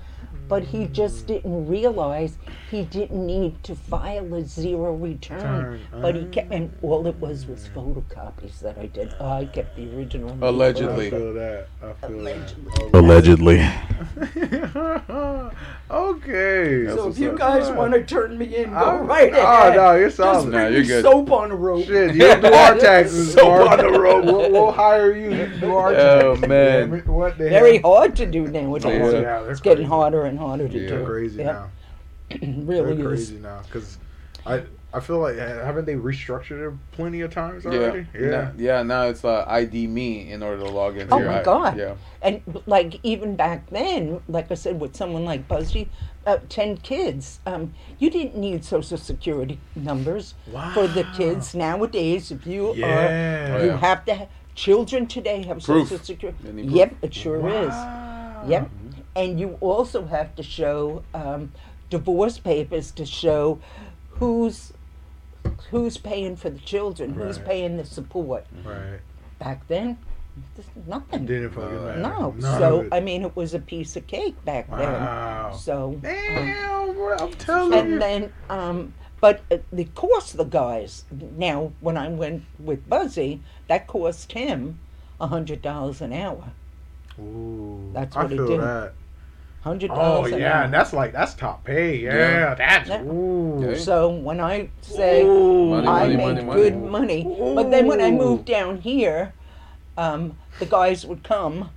But he just didn't realize he didn't need to file a zero return. Turn. But he ah. kept, and all it was was photocopies that I did. I kept the original. Allegedly. I feel that. I feel Allegedly. Allegedly. that. okay. So what's if you guys want to turn me in, go I'm- right Oh ahead. no, you're Just solid. Nah, bring you're me good. soap on the rope. Shit, you'll do our taxes. So Mark. on the road. We'll, we'll hire you. You can do our Oh, taxes. man. What the Very hell? hard to do nowadays. Yeah. Yeah, they're It's getting harder and harder to Yeah. do. They're crazy Yeah. now. really They're is. crazy now because I I feel like haven't they restructured it plenty of times Yeah. already? Yeah. yeah, now it's uh, ID.me in order to log in. Oh your my I- God. Yeah. And like even back then, like I said, with someone like Buzzy, uh, ten kids, um, you didn't need social security numbers for the kids nowadays. If you are, Yeah. Oh, you yeah. have to. Have, children today have Proof. social security. Yep, it sure is. Wow. Yep. And you also have to show um, divorce papers to show who's who's paying for the children, who's paying the support. Right. Back then, there's nothing. Didn't fucking No. matter. No. None so. I mean, it was a piece of cake back Wow. then. So. um, Damn, bro, I'm telling you. and then, um, but uh, the cost the guys now when I went with Buzzy, that cost him a hundred dollars an hour. Ooh, That's what he feel did. that. Hundred Oh dollars an yeah, hour. and that's like that's top pay. Yeah, Yeah. that's Yeah. ooh. So when I say Ooh. Money, I money, made money, good money. money, but then when I moved down here, um, the guys would come.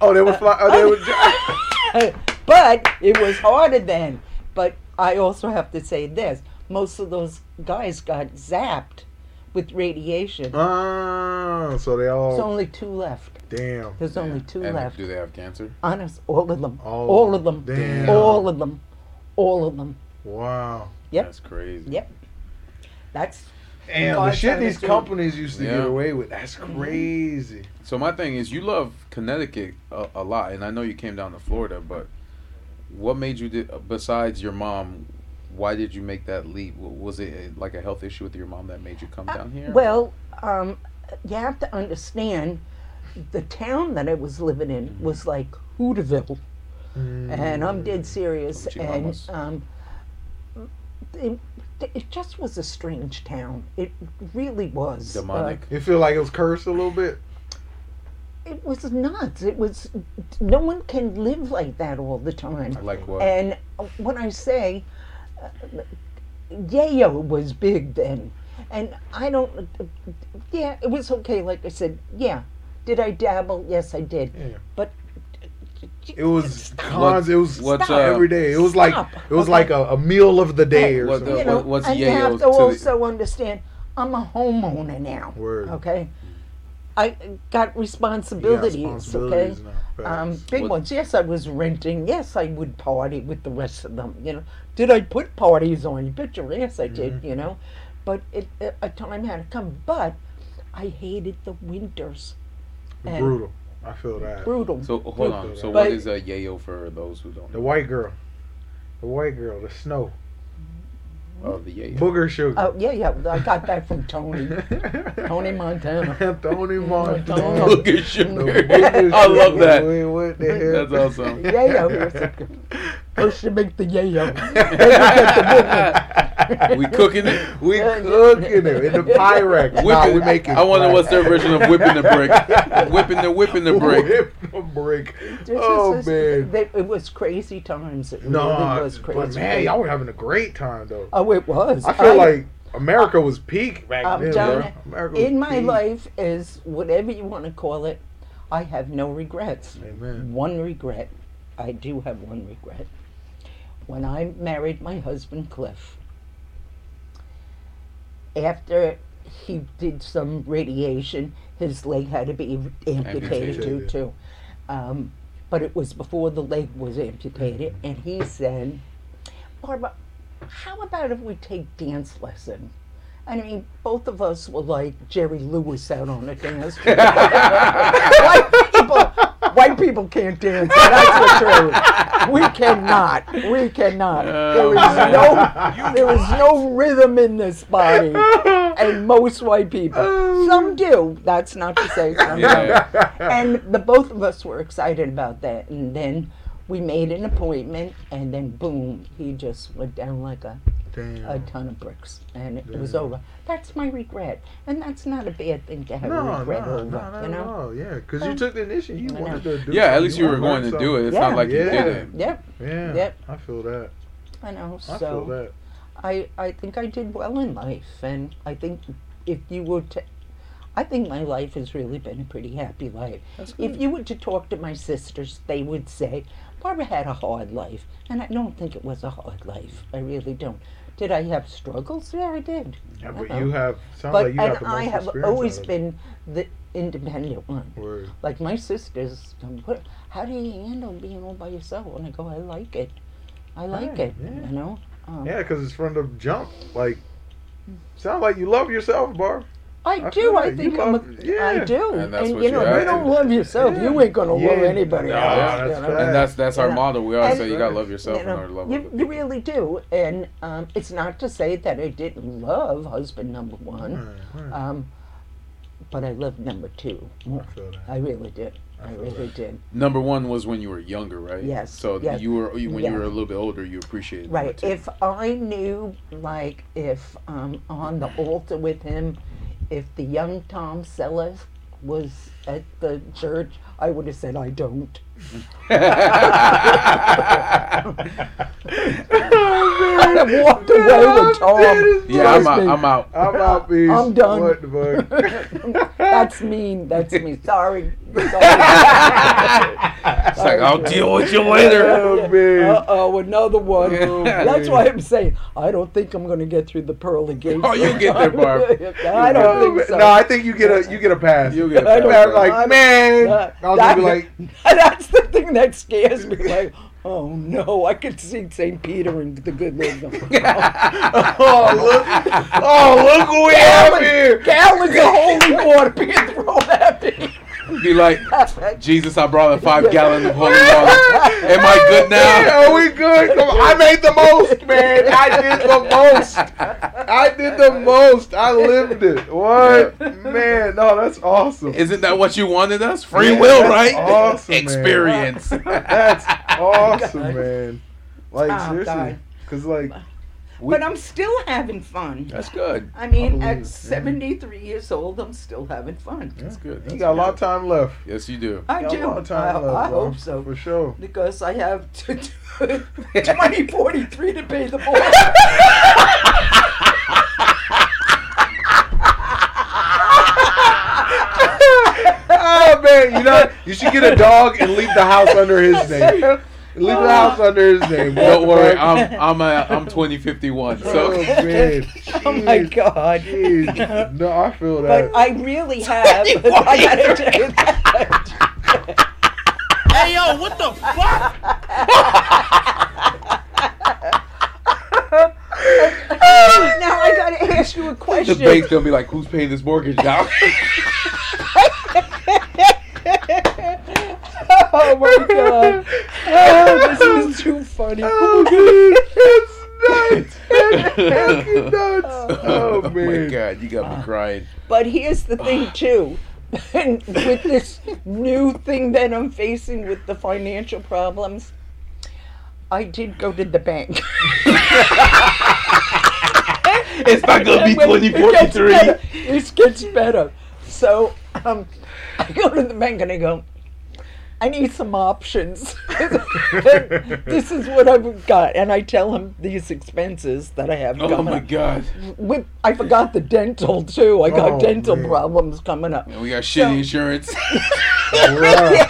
Oh, they would fly. Oh, they would. but it was harder then. But I also have to say this: most of those guys got zapped with radiation. Oh, so they all. There's only two left. damn. There's only two And left. Do they have cancer? Honest, all of them. All All, of of them. Damn. All of them. All of them. Wow. Yep. That's crazy. Yep. That's Damn, the shit these companies used to Yeah. get away with. That's crazy. So my thing is, you love Connecticut a, a lot, and I know you came down to Florida, but what made you, di- besides your mom, why did you make that leap? Was it uh, like a health issue with your mom that made you come down here? Well, um, you have to understand the town that I was living in was like Hooterville. And I'm dead serious. From And um, it, it just was a strange town. It really was. Uh, Demonic. You feel like it was cursed a little bit? it was nuts. It was. No one can live like that all the time. like what? And when I say, uh, Yayo was big then, and I don't. Yeah, it was okay. Like I said, yeah. Did I dabble? Yes, I did. Yeah. But It was cons. It was what's, Stop. uh, every day. It was like Stop. it was Okay. like a, a meal of the day or What the- something. you know, what- what's and you yayo have to to the- also understand, I'm a homeowner now. Word. Okay, I got responsibilities. Yeah, responsibilities okay, now. um, big What- ones. Yes, I was renting. Yes, I would party with the rest of them. You know, did I put parties on? You bet your ass I did. Mm-hmm. You know, but it, a a time had to come. But I hated the winters. and brutal. I feel that. Brutal. so hold on. So But- what is a yayo for those who don't The know? white girl. The white girl. The snow. Oh, the yayo. Booger sugar. Oh yeah, yeah. I got that from Tony. Tony Montana. Tony Montana. Montana. Look at sugar. I love that. Wait, what the hell? That's awesome. Yayo. First you make the yayo. Then you get the we cooking it. We Yeah, yeah. cooking it in the Pyrex. Nah, we making. I wonder what's their version of whipping the brick. whipping the whipping the brick. Whip the brick. This Oh is- man. they- it was crazy times. It No, really was but crazy. man, y'all were having a great time though. oh, it was. I feel like America was peak back I'm then. telling bro. America in my peak. life is whatever you want to call it. I have no regrets. Amen. One regret. I do have one regret. When I married my husband Cliff, after he did some radiation, his leg had to be amputated due Amputated. to. Um, but it was before the leg was amputated, and he said, Barbara, how about if we take dance lesson? I mean, both of us were like Jerry Lewis out on a dance floor. white people, white people can't dance. That's the truth. We cannot. We cannot. There is oh, no, there is no rhythm in this body, and most white people. Some do. That's not to say some Yeah. don't. And the both of us were excited about that, and then we made an appointment, and then boom, he just went down like a a ton of bricks, and it was over. That's my regret, and that's not a bad thing to have No, a regret no, over. not you at know? all. Yeah, because you took the initiative. You wanted to do Yeah, at least you were going to learn do it. It's Yeah. not like you did it. Yep. Yeah, Yep. I feel that. I know. I feel So that. I, I think I did well in life, and I think if you were to, I think my life has really been a pretty happy life. That's If you were to talk to my sisters, they would say, Barbara had a hard life. And I don't think it was a hard life. I really don't. Did I have struggles? Yeah, I did. Yeah, but Uh-oh. you have sounds But like you and the most I have always out of it. been the independent one. Word. Like my sisters, um, what, how do you handle being all by yourself? And I go, I like it. I like Right, it. yeah. You know. Um, Yeah, because it's from the jump. Like, sound like you love yourself, Barb. I, I do. feel I think I'm. A, yeah. I do. And that's what you you know, have you don't love yourself. Yeah. You ain't gonna love anybody No, else. that's you know? fact. And that's that's our Yeah. motto. We always And- say you gotta love yourself you, in order to love you, you really do, and um, it's not to say that I didn't love husband number one, Right, right. um, but I loved number two. more. I. I really did. I I really that. did. Number one was when you were younger, right? Yes, So yes. you were you- when you were a little bit older, you appreciated number Right. two. If I knew, like, if um, on the altar with him, if the young Tom Selleck was at the church, I would have said, I don't. I have walked away with Tom. yeah, I'm out. I'm out. I'm out, peace. I'm done. What the fuck? That's mean. That's me. Sorry. It's like I'll deal with you later. Oh. Uh oh, another one. Oh, That's why I'm saying I don't think I'm going to get through the pearly gates. Oh, you get there, Barb. I don't think so. No, I think you get a you get a pass. You get a I pass, don't- I'm Barb. like, man. I was that- gonna be like, that's the thing that scares me. Like, oh no, I could see St. Peter and the good Lord. oh look, oh look who we have here. Gallons of holy water being thrown at me. Be like, Jesus, I brought a five gallon of holy water. Am I good Yeah, now? are we good? Come on. I made the most, man. I did the most. I did the most. I lived it. What, man? No, that's awesome. Isn't that what you wanted us? Free Yeah, will, right? awesome, man. Experience. That's awesome, man. Like Oh, seriously, because like, we, But I'm still having fun. That's good. I mean, believe at it, yeah. 73 years old, I'm still having fun. That's good. you That's got a lot of time left. Yes, you do. I Got do. a lot of time I, left, I hope so. For sure. Because I have to do 2043 to pay the bill. oh man, you know you should get a dog and leave the house under his name. Leave the house under his name. Don't worry, fuck? I'm I'm a, I'm 2051. Oh So man. oh my God. jeez. No, I feel that. But I really have. I gotta tell you that. Hey yo, what the fuck? now I gotta ask you a question. the bank's gonna be like, who's paying this mortgage now? oh my god. Oh, this is too funny. oh, dude, it's nuts. It's nuts. Oh my man. god, you got me crying. But here's the thing too. And with this new thing that I'm facing with the financial problems, I did go to the bank. It's not gonna be Wait, it gets 2043. better. It gets better. So um, I go to the bank and I go, I need some options. this is what I've got, and I tell him these expenses that I have Oh coming my up. god. With I forgot the dental too. I got Oh, dental man. problems coming up. And we got So- shitty insurance. Bruh.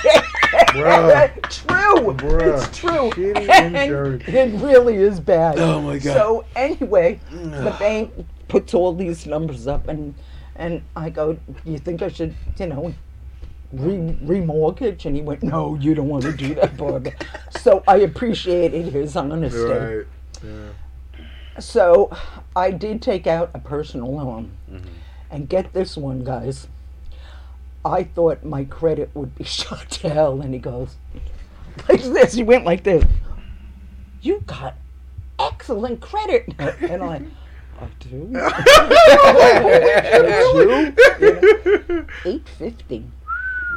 Bruh. true. Bruh. It's true. Shitty And insurance. it really is bad. Oh, my God. So anyway, the bank puts all these numbers up, and and I go, "Do you think I should, you know, re- remortgage?" And he went, "No, you don't want to do that, Barbara." so I appreciated his honesty. Right. Yeah. So I did take out a personal loan. Mm-hmm. And get this one, guys. I thought my credit would be shot to hell. And he goes, like this. He went like this. You got excellent credit. And I, I do. True. 850.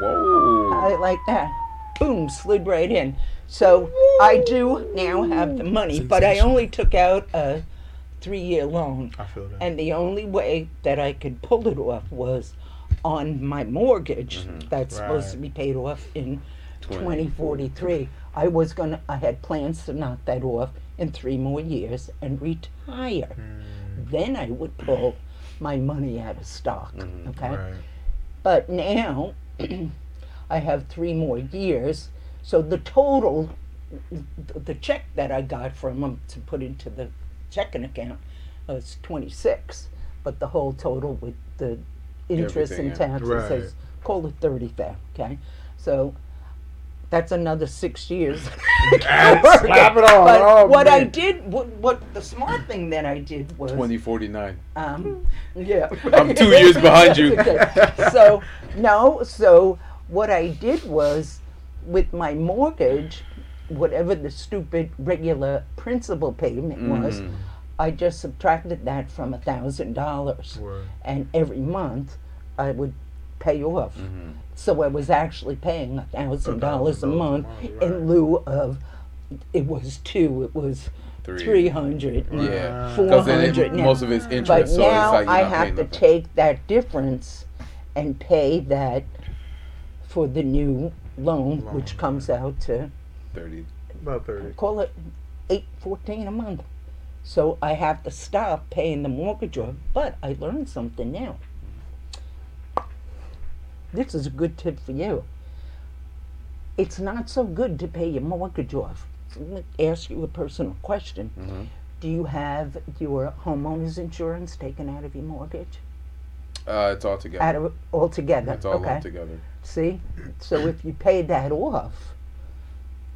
Whoa. I like that. Boom, slid right in. So I do now have the money, but I only took out a three year loan. I feel that. And the only way that I could pull it off was on my mortgage mm-hmm. that's supposed to be paid off in 2043. 2043. I was going to, I had plans to knock that off in three more years and retire. Hmm. Then I would pull my money out of stock. Mm-hmm. Okay? Right. But now I have three more years. So the total, the check that I got from them to put into the checking account was 26. But the whole total with the interest Everything, and yeah. taxes Right. is call it 30 there. Okay. So that's another six years. And slap it on. But Oh, what I did, what, what the smart thing that I did was, 2049. um, yeah, I'm two years behind you. Okay. So no, so what I did was, with my mortgage, whatever the stupid regular principal payment was, Mhm. I just subtracted that from a thousand dollars, and every month I would pay off. Mhm. So I was actually paying a thousand dollars a month month, in lieu of. It was two. It was Three. three hundred. Yeah. Four Because then hundred it, most of it's interest, But so now it's like I have to nothing. take that difference and pay that for the new loan, Loan, which comes out to 30. About 30. call it eight fourteen a month. So I have to stop paying the mortgage off. But I learned something now. This is a good tip for you. It's not so good to pay your mortgage off. Let me ask you a personal question. Mhm. Do you have your homeowner's insurance taken out of your mortgage? Uh, it's all together. Out of altogether. it's all okay. lumped together. See? So if you pay that off,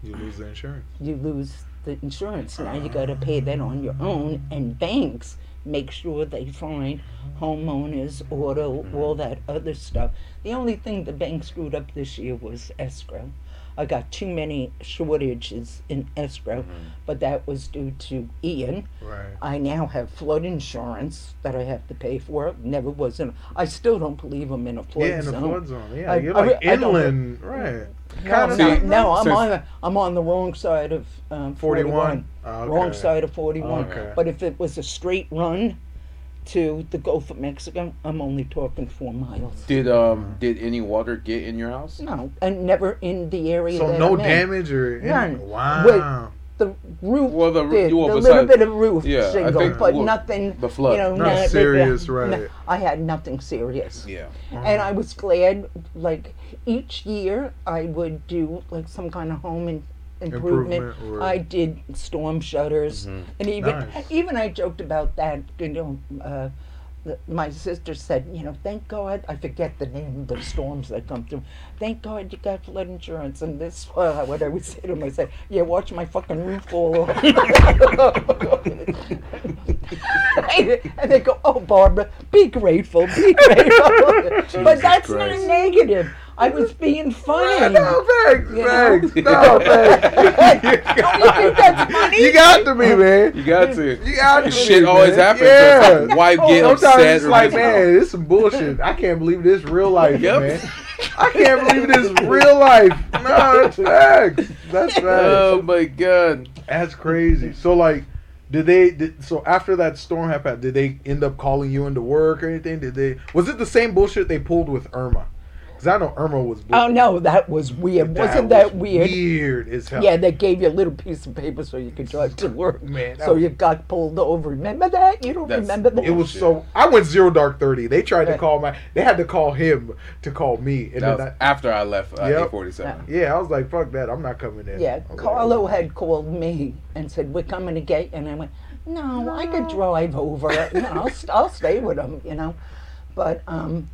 You lose the insurance. you lose the insurance. Now you got to pay that on your own, and banks make sure they find homeowners, auto, mm-hmm. all that other stuff. The only thing the bank screwed up this year was escrow. I got too many shortages in escrow, mm-hmm. but that was due to Ian. Right. I now have flood insurance that I have to pay for. Never was in. I still don't believe I'm in a flood zone. yeah, in the zone. flood zone. Yeah, I- you're I re- like I inland, right? No, Kinda I'm See, not, no, I'm since- on the, I'm on the wrong side of um, 41? 41. Oh, Wrong side of 41. Okay. But if it was a straight run to the Gulf of Mexico, I'm only talking four miles. Did um did any water get in your house? No, and never in the area. So that no I'm in. damage or any- None. Wow. The roof Well, the roo- did, well, a besides- little bit of roof Yeah, I shingle, think, but well, nothing. the flood. You know, Not not- serious, no, right. I had nothing serious. Yeah. And I was glad, like each year, I would do like some kind of home in, improvement. Improvement I did storm shutters, Mhm. and even Nice. even I joked about that. You know, uh, the, my sister said, you know, thank God I forget the name of the storms that come through. Thank God you got flood insurance. And this, uh, what I would say to them, I said, yeah, watch my fucking roof fall off. and they go, oh, Barbara, be grateful, be grateful. but that's not Christ. negative. I was being funny. No, thanks, You know? thanks. No, thanks. Don't you think that's funny? You got to be, man. You got to. You got to Shit be, always man. happens. Yeah. So it's like, why get Sometimes upset? it's like, man, this some bullshit. I can't believe this real life, Yep. man. I can't believe this real life. No, that's oh, facts. That's facts. Oh my god. That's crazy. So like, did they? Did, so after that storm happened, did they end up calling you into work or anything? Did they? Was it the same bullshit they pulled with Irma? Because I know Irma was. Oh no, that was weird. That Wasn't that was weird? Weird as hell. Yeah, they gave you a little piece of paper so you could drive to work. Man, So was- you got pulled over. Remember that? You don't That's remember that? It was so. I went zero dark thirty. They tried to call my. They had to call him to call me, and That then was I, after I left uh, Yep. A47. yeah, I was like, "Fuck that! I'm not coming in." Yeah, I like, Carlo had called me and said, We're coming to get you. And I went, No, I could drive over. You know, I'll, I'll stay with him, you know. But um,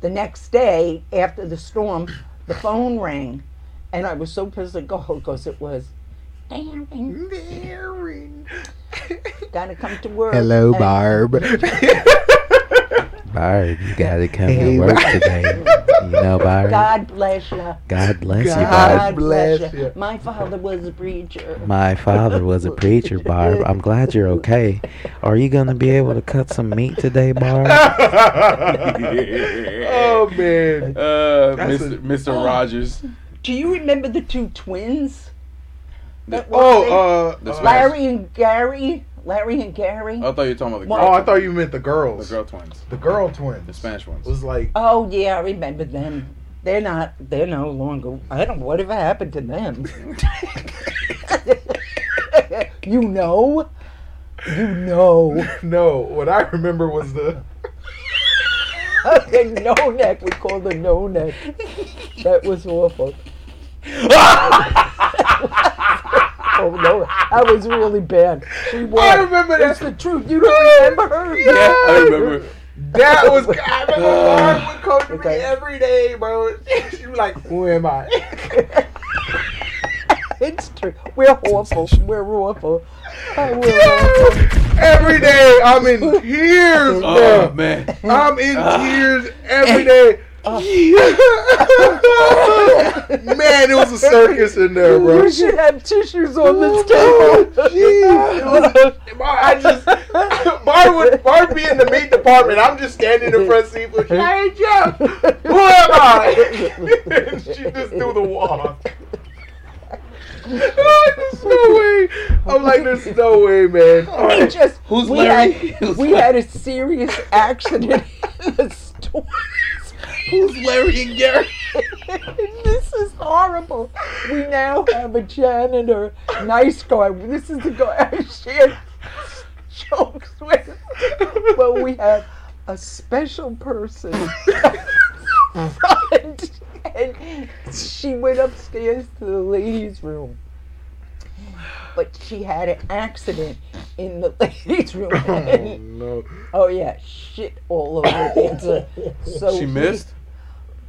the next day, after the storm, the phone rang. And I was so pissed at God because it was, Darren, Darren. gotta come to work. Hello, And- Barb. Barb, you gotta come Hey, to work Barb. today. You know, Barb. God bless you. God bless you, Barb. God bless you. My father was a preacher. My father was a preacher, Barb. I'm glad you're okay. Are you gonna be able to cut some meat today, Barb? oh man. Uh, Mr. a- Mr. Rogers. Do you remember the two twins? That were Oh, they- uh, The uh, Larry and Gary. Larry and Gary. Oh, I thought you were talking about the girl. oh, I thought you meant the girls. the girl twins, The girl twins. the. Spanish ones. was like, Oh yeah, I remember them. They're not. They're no longer. I don't. Know whatever happened to them? you know. You know. no. What I remember was the. the no neck. We called her no neck. That was awful. Oh no, that was really bad. She was. I remember that. It's the truth. You don't remember her? yeah, I remember. That was. I remember Barb would come to Okay. me every day, bro. She'd be like, "Who am I?" It's true. We're awful. We're awful. We're awful. every day, I'm in tears, Oh bro. man. I'm in uh, tears every day. Man, it was a circus in there, bro. We should have tissues on this Oh, table. was- I just Barb would Barb be in the meat department. I'm just standing in the front seat with Hey Jeff, who am I? and she just do the walk. Oh, there's no way. I'm like, there's no way, man. All We right. just Who's we Larry? Had, we had a serious accident in the store. Who's Larry and Gary? this is horrible. We now have a janitor, nice guy. This is the guy I shared jokes with. But we have a special person. and, and she went upstairs to the ladies' room. But she had an accident in the ladies' room. Oh no. Oh yeah, shit all over the So, so She missed.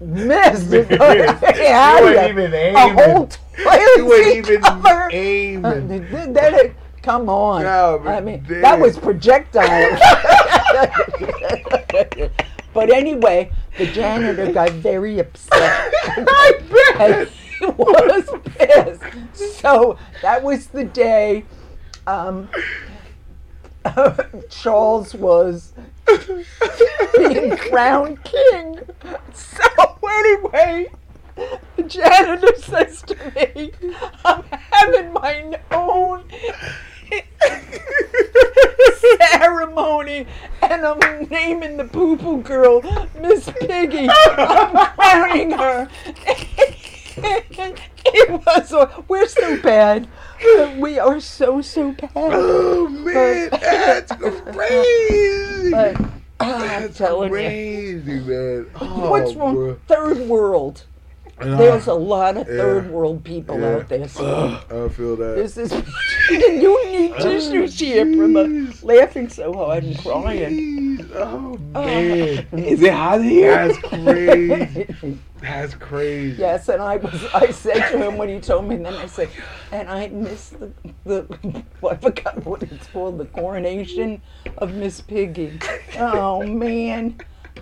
Missed. You yeah, wasn't even A whole aiming. toilet You wasn't even cover. aiming. Uh, that is- come on. No, I mean, damn. that was projectile. but anyway, the janitor got very upset. I bet. he was pissed. So that was the day um, Charles was being crowned king. So anyway, the janitor says to me, I'm having my own ceremony and I'm naming the poo poo girl Miss Piggy. I'm crowning her. it was, we're so bad. We are so, so bad. Oh man, that's crazy. But I'm That's telling you. crazy, man. Oh, What's wrong? bro. Third world. And There's a lot of yeah. third world people Yeah. out there. So I feel that. this is you need oh, tissues here from laughing so hard and crying. Jeez. Oh man, Is it hot here? that's crazy. That's crazy. Yes, and I was. I said to him when he told me, and then I said, and I missed the the. I forgot what it's called, the coronation of Miss Piggy. Oh man,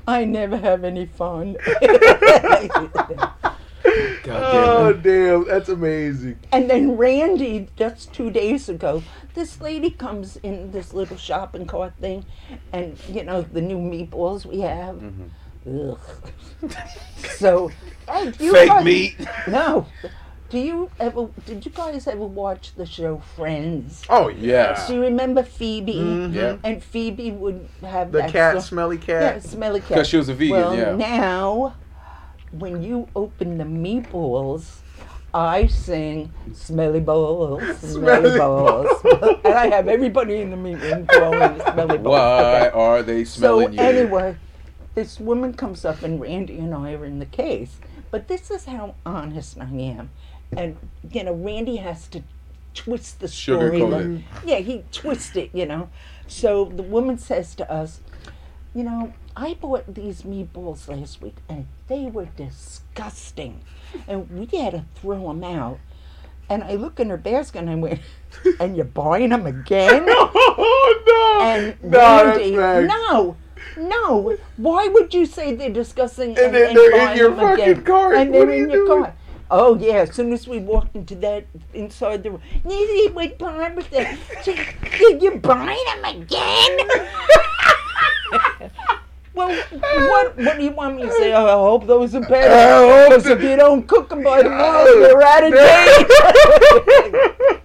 I never have any fun. Oh damn, that's amazing. And then Randy, just two days ago, this lady comes in this little shopping cart thing, and you know the new meatballs we have. Mm-hmm. Ugh. so, hey, do you Fake guys- meat. No. Do you ever? Did you guys ever watch the show Friends? Oh yeah. Do you remember Phoebe? Mm-hmm. Yeah. And Phoebe would have The that cat, song- smelly cat. Yeah, smelly cat. Because she was a vegan, well, yeah. now when you open the meatballs, I sing smelly balls, smelly, Smelly balls. and I have everybody in the meat room going smelly balls. Why Okay. are they So smelling you? anyway, this woman comes up and Randy and I are in the case. But this is how honest I am. And you know, Randy has to twist the story. Like- Yeah, he twists it, you know. So the woman says to us, you know, I bought these meatballs last week and they were disgusting. And we had to throw them out. And I look in her basket and I went, and you're buying them again? oh no! And no, Randy, no, no. Why would you say they're disgusting And then they're in your fucking again? cart. And What they're are in you your doing? car. Oh yeah, as soon as we walked into that inside the room, what Barbara said, she, did you buy them again? well, what what do you want me to say? I hope those are I better. hope Because if that- you don't cook them by tomorrow, they're out of date.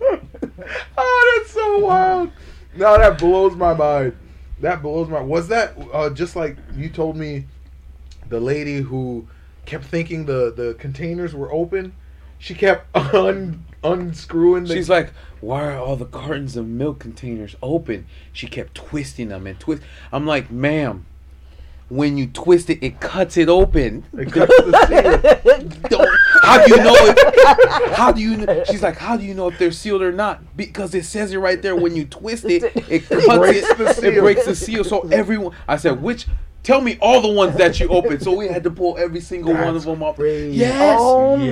oh, that's so wild. No, that blows my mind. That blows my. Was that uh, just like you told me? The lady who kept thinking the the containers were open. She kept un, unscrewing. The, She's like, why are all the cartons of milk containers open? She kept twisting them and twist. I'm like, ma'am, when you twist it, it cuts it open. It cuts the seal. Don't, how do you know if? How do you? kn- She's like, how do you know if they're sealed or not? Because it says it right there. When you twist it, it cuts breaks it. It breaks the seal. So everyone, I said, which? Tell me all the ones that you opened. So we had to pull every single one of them up. crazy. Yes. Oh my!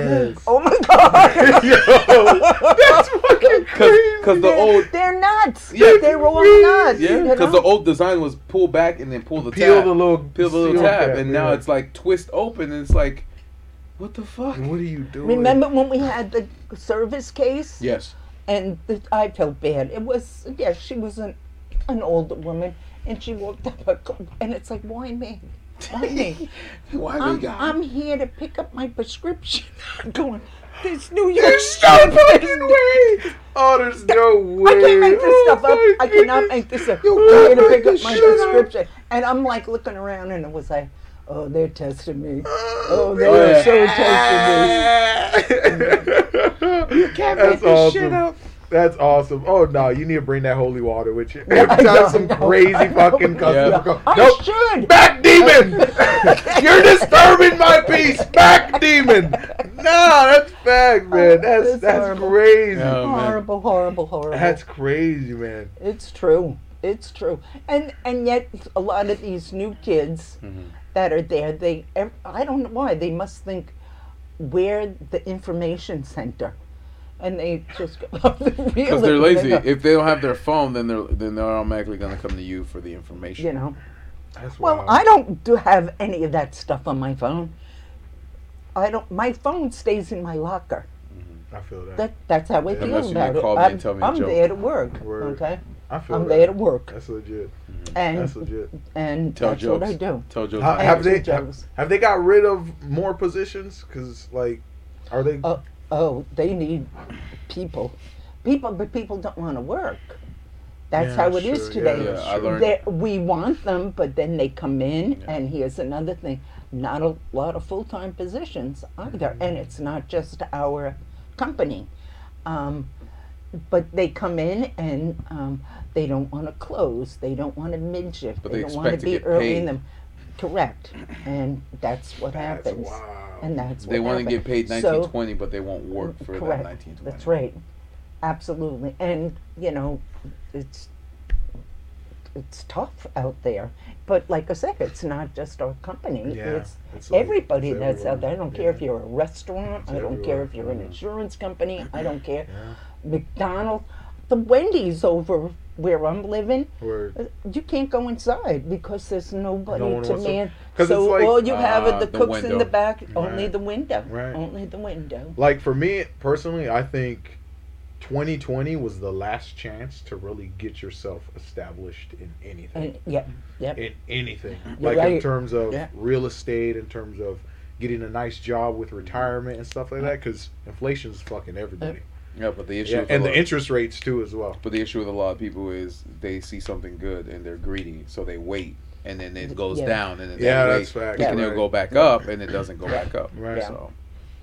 Yes. Oh my God! Yo, that's fucking crazy. Because the They're- old They're nuts. Yeah. they're all nuts. Yeah, you because know? the old design was pull back and then pull the peel tab, the little peel the little seal tab, and now yeah. it's like twist open, and it's like, what the fuck? What are you doing? Remember when we had the service case? Yes. And the, I felt bad. It was yeah, she was an an older woman, and she walked up, and it's like, why me? Why me? Why I'm, we got? I'm here to pick up my prescription. going, this New York stuff. fucking way. Oh, there's no way. I can't make this Oh stuff up. my I cannot make this up. You I'm here to pick up my shit up. prescription. And I'm like looking around and it was like, oh, they're testing me. Oh, they're so testing me. you can't That's make this awesome. shit up. That's awesome. Oh no, you need to bring that holy water with you. I Every know, time some know, crazy know. fucking customer Yeah. comes, I nope, should. back demon. You're disturbing my peace. Back demon. No, that's facts, man. That's That's that's horrible. crazy. Oh, man. horrible, horrible, horrible. That's crazy, man. It's true. It's true. And and yet a lot of these new kids Mhm. that are there, they I don't know why they must think we're the information center, and they just go Because because they're lazy. If they don't have their phone, then they're then they're automatically gonna come to you for the information. you know. That's Well, wild. I don't do have any of that stuff on my phone. I don't. My phone stays in my locker. Mm-hmm. I feel that. That that's how I Yeah. feel Unless you about it. call me I'm, and tell me a I'm joke. there to work. Word. Okay, I feel I'm that. there to work, That's legit. Mm-hmm. and That's legit. and Tell that's jokes. what I do. Tell jokes. How, have have they two have, have they got rid of more positions? Cause like, are they? Oh, oh, they need people, people, but people don't want to work. That's Yeah, how it is sure, today. yeah, Yeah, sure. They- we want them, but then they come in, and here's another thing: not a lot of full-time positions either, and it's not just our company. Um, but they come in and um, they don't want to close. They don't want to mid shift. But they, they don't want to be early in paid. them. Correct, and that's what That's happens. wild. And that's They what want to get paid So- nineteen twenty, but they won't work for that Correct. nineteen twenty. That's right. Absolutely. And, you know, it's it's tough out there. But like I said, it's not just our company. Yeah, It's it's like- everybody it's that's out there. I don't care if you're a restaurant. It's I don't care if you're an insurance company. I don't care. Yeah. McDonald's, the Wendy's over where I'm living. Word. uh, You can't go inside because there's nobody No to wants to- so like- all you have Ah, are the, the cooks in the back. Only the window. Right. Only the window. Like for me personally, I think 2020 was the last chance to really get yourself established in anything. And yeah, yep. in anything. You're like in terms of Yeah. real estate, in terms of getting a nice job with retirement and stuff like that, because inflation is fucking everybody. Yeah, but the issue Yeah, with and a the lot- interest rates too as well. But the issue with a lot of people is they see something good and they're greedy, so they wait and then it goes Yeah. down, and then Yeah, way that's fact. It can Yeah. then go back up, and it doesn't go back up. Right. So,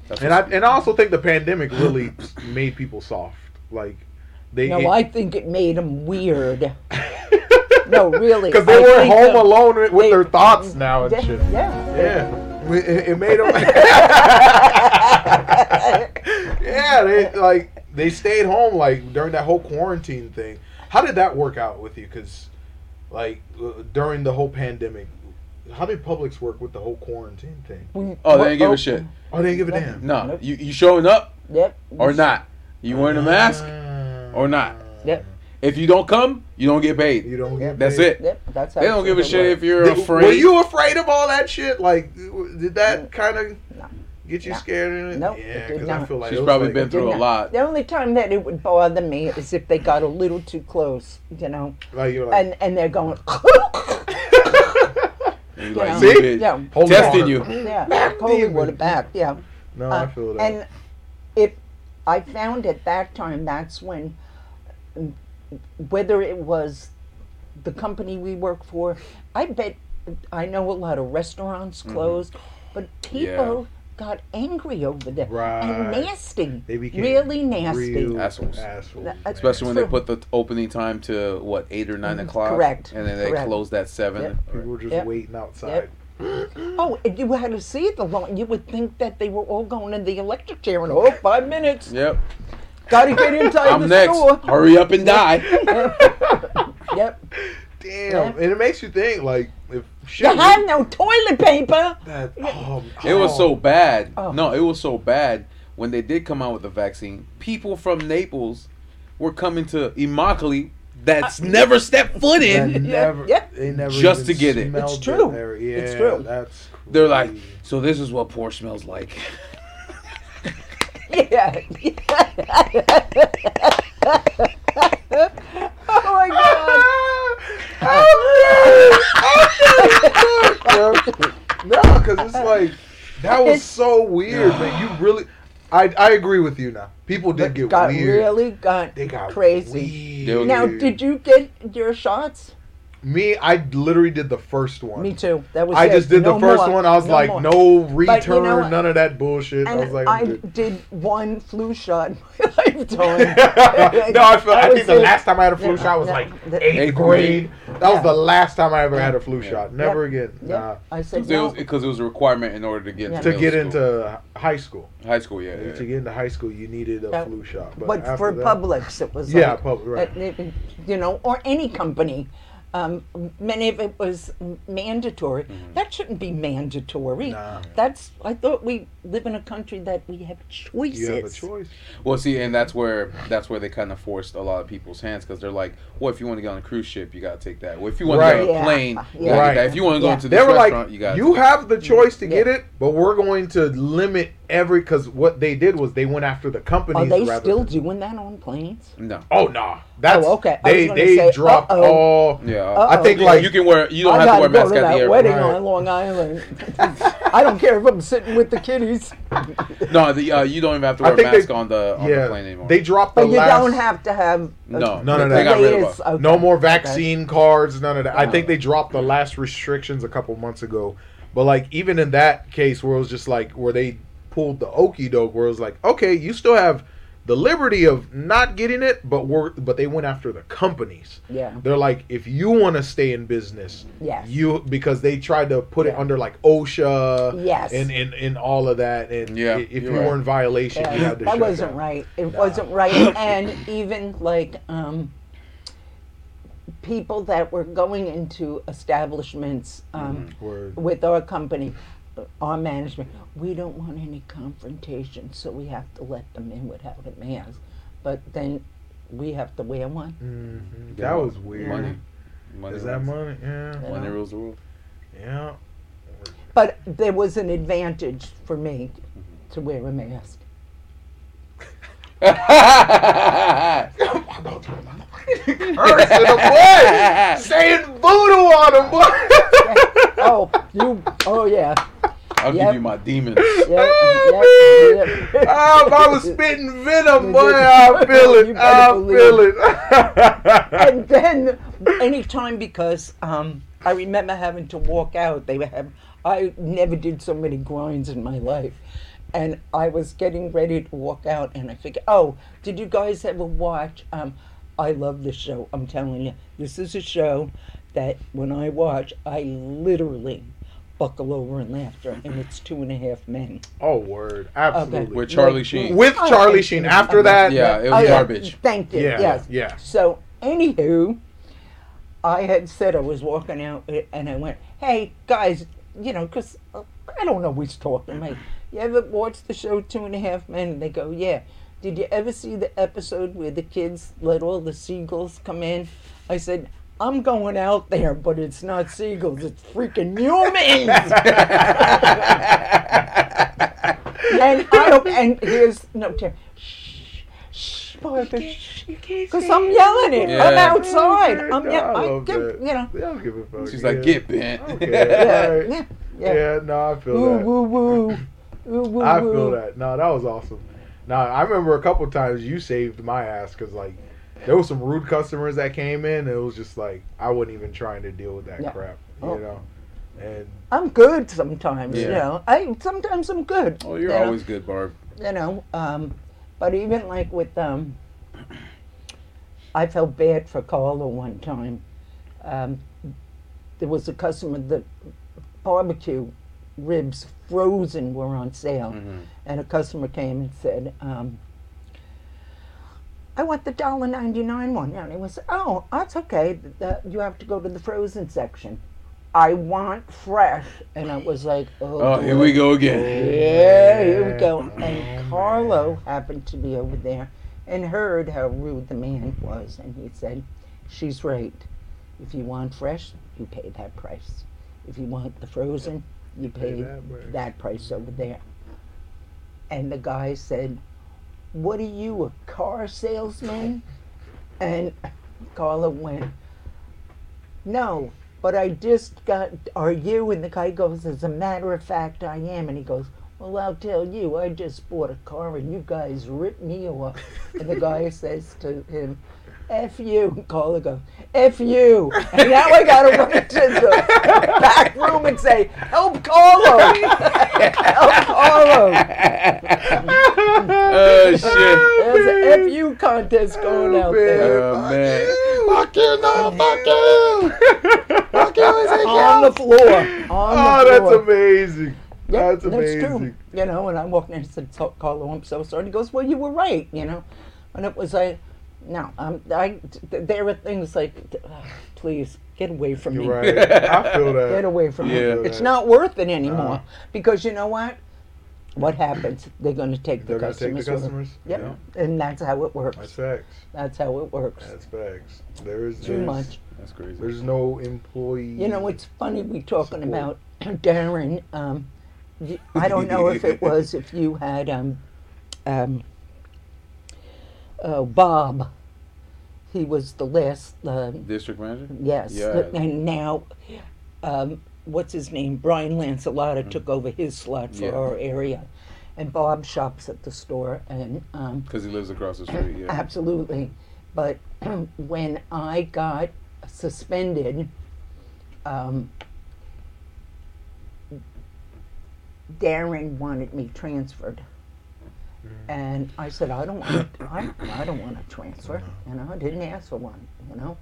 that's And I and I also think the pandemic really made people soft. Like they No, I think it made them weird. No, really. because they I were home that alone with they- their thoughts mm, now and Yeah, shit. yeah. Yeah, it, it made them. yeah, they like they stayed home like during that whole quarantine thing. How did that work out with you? Because like uh, during the whole pandemic, how did Publix work with the whole quarantine thing? We- oh, they didn't give a shit. Oh, they didn't give a damn. No, Nope. you you showing up Yep. or not? You wearing a mask? or not. Yep. If you don't come, you don't get paid. You don't get. That's paid. it. Yep. That's how They don't give a shit works. if you're Did- afraid. Were you afraid of all that shit? Like, did that kind of No. Get you No. scared? Nope, yeah, it did 'cause I feel like She's probably like- been through a not. lot. The only time that it would bother me is if they got a little too close, you know, like you're like, and and they're going, you're like, See? yeah, Hold testing on. you. yeah, totally Demon. would back, yeah. no, Uh, I feel that. And if I found at that time, that's when, whether it was the company we work for, I bet I know a lot of restaurants Mm-hmm. closed, but people got angry over there Right. and nasty, they became really nasty. real Assholes. assholes, That- man. Especially when they put the opening time to what eight or nine Mhm. o'clock. Correct. And then they Correct. closed at seven. Yep. people were just Yep. waiting outside. Oh, and you had to see the long. You would think that they were all going in the electric chair and oh, five minutes. Yep. Got to get inside I'm the next. store. Hurry up and die. Yep. Damn, Yeah. and it makes you think like if shit. You have no toilet paper. that, oh, It was oh. so bad. Oh. No, it was so bad when they did come out with the vaccine. People from Naples were coming to Immokalee that's uh, never stepped foot in. Yeah, never, yeah. They never Just to get it. smelled It's true. that area. It's true. That's They're like, so this is what poor smells like. Yeah. oh my god! no, because it's like that was so weird, man. You really, I I agree with you now. People did get got weird. really got they got crazy. Weird. Now, did you get your shots? Me, I literally did the first one. Me too. That was I it. just did No the first more. one. I was No like, more. no return, you know none of that bullshit. I was like, I good. did one flu shot in my lifetime. no, I feel. I think the it. last time I had a flu Yeah, shot was yeah, like the- eighth, Eighth grade. grade. That was the last time I ever had a flu Yeah. shot. Never Yep. again. Yep. Nah. I said Because it, no. was, because it was a requirement in order to get Yeah. into To get school. into high school, high school. Yeah, to get into high school, you needed a flu shot. But, but for that- Publix, it was yeah, like, public, right? uh, you know, or any company. Um, many of it was mandatory. That shouldn't be mandatory. Nah. That's. I thought we live in a country that we have choices. you have a choice. Well, see, and that's where that's where they kind of forced a lot of people's hands because they're like, well, if you want to get on a cruise ship, you got to take that. Well, if you want to Right. get on a Yeah. plane, you gotta Yeah. get that. If you want to go Yeah. into They were restaurant, like, you got you have the choice to get it, but we're going to limit every because what they did was they went after the companies. Are they rather still than- doing that on planes? no. Oh no, that's Oh, okay. I was They they say, dropped uh-oh. all. Yeah. Uh-oh. I think You- like you can wear. You don't I have to wear a mask at the airport. wedding Right. on Long Island. I don't care if I'm sitting with the kiddies. No, the, uh, you don't even have to wear a mask they- on the on the yeah, plane anymore. they dropped the But you last. don't have to have. a- No, None of they that. got rid of okay. No more Okay. vaccine cards, none of that. I think they dropped the last restrictions a couple months ago. But like even in that case where it was just like where they pulled the okey doke where it was like, okay, you still have the liberty of not getting it, but we're but they went after the companies. Yeah. They're like, if you want to stay in business, Yes. you because they tried to put it under like OSHA, Yes. and and, and all of that, and Yeah, if you you're right. were in violation, you had to that shut wasn't down. right. It Nah. wasn't right. And even like um, people that were going into establishments um, Word. with our company, our management, we don't want any confrontation, so we have to let them in without a mask. But then we have to wear one. Mhm. That was weird. Money. Money Is that rules- money? Yeah. Yeah. Money rules the world. Yeah. But there was an advantage for me to wear a mask. Cursing the boy, saying voodoo on him, boy. Oh, you! Oh yeah, I'll Yep. give you my demons. yeah, yeah, yeah. Ah, if I was spitting venom, boy, I feel You it. I feel it. and then anytime because um, I remember having to walk out. They were have. I never did so many grinds in my life, and I was getting ready to walk out, and I figured, oh, did you guys ever watch? Um, I love this show. I'm telling you, this is a show that when I watch, I literally buckle over in laughter, and it's Two and a Half Men. Oh, word. Absolutely. With Charlie Sheen. With Oh, Charlie. Sheen. After that, Yeah, it Oh, was yeah. garbage. Thank you. Yeah, yes. yeah. So, anywho, I had said I was walking out uh, and I went, hey, guys, you know, because I don't always talk to me. You ever watch the show Two and a Half Men? And they go, yeah. Did you ever see the episode where the kids let all the seagulls come in? I said, I'm going out there, but it's not seagulls, it's freaking humans. and I don't, and here's no, Tim, shh, shh, because I'm yelling it. I'm outside. I'm No, ye- I I give, you know. They don't give a fuck. She's yeah. like, get bent. Okay. Yeah, Right. yeah, Yeah. yeah. no, I feel Woo, that. woo, woo. Woo, woo, I feel that. No, that was awesome. Now I remember a couple times you saved my ass because like there was some rude customers that came in. And it was just like I wasn't even trying to deal with that Yeah. crap, you Oh. know. And I'm good sometimes, you know. I sometimes I'm good. Oh, you're you know? always good, Barb. you know um but even like with um i felt bad for carla one time um there was a customer that barbecue ribs frozen were on sale Mhm. and a customer came and said um I want the dollar ninety nine one, and he was, oh, that's okay. The, you have to go to the frozen section. I want fresh, and I was like, oh, Oh, here we go again. Yeah, here we go. And Carlo happened to be over there and heard how rude the man was, and he said, She's right. If you want fresh, you pay that price. If you want the frozen, you Pay pay that that price over there. And the guy said, What are you, a car salesman? And Carla went, No, but I just got, are you? And the guy goes, As a matter of fact, I am. And he goes, Well, I'll tell you, I just bought a car and you guys ripped me off. And the guy says to him, F you. And Carla goes, F you. And now I got to run to the back room and say, Help Carlo. Help Carlo. Oh shit. There's an fu contest going out there. Oh man. Fuck you, no, fuck you. Fuck you, On the floor. On Oh, the that's floor. amazing. Yeah, that's amazing. true. You know, and I walked in and said, "So- Carlo, I'm so sorry. He goes, Well, you were right, you know. And it was like, No, um, I, th- there are things like, "Ugh, Please get away from me. You're right. I feel that. Get away from Yeah. me. It's not worth it anymore. Uh-huh. Because you know what? What happens? They're going to take They're the gonna take the customers. with them. customers. Yep. And that's how it works. That's facts. That's how it works. That's facts. There is Too there's- much. That's crazy. There's no employee. You know, it's funny we talking Support. about Darren. Um, y- I don't know if it was if you had um, um, uh, Bob. He was the last. Uh, District manager? yes, Yeah. and now, um, what's his name? Brian Lancelotta took over his slot for Mm. Yeah. our area, and Bob shops at the store, and um, Because he lives across the street. Yeah. Absolutely. But when I got suspended, um, Darren wanted me transferred. And I said, I don't want, I, I don't want to transfer. You know, I didn't ask for one. You know,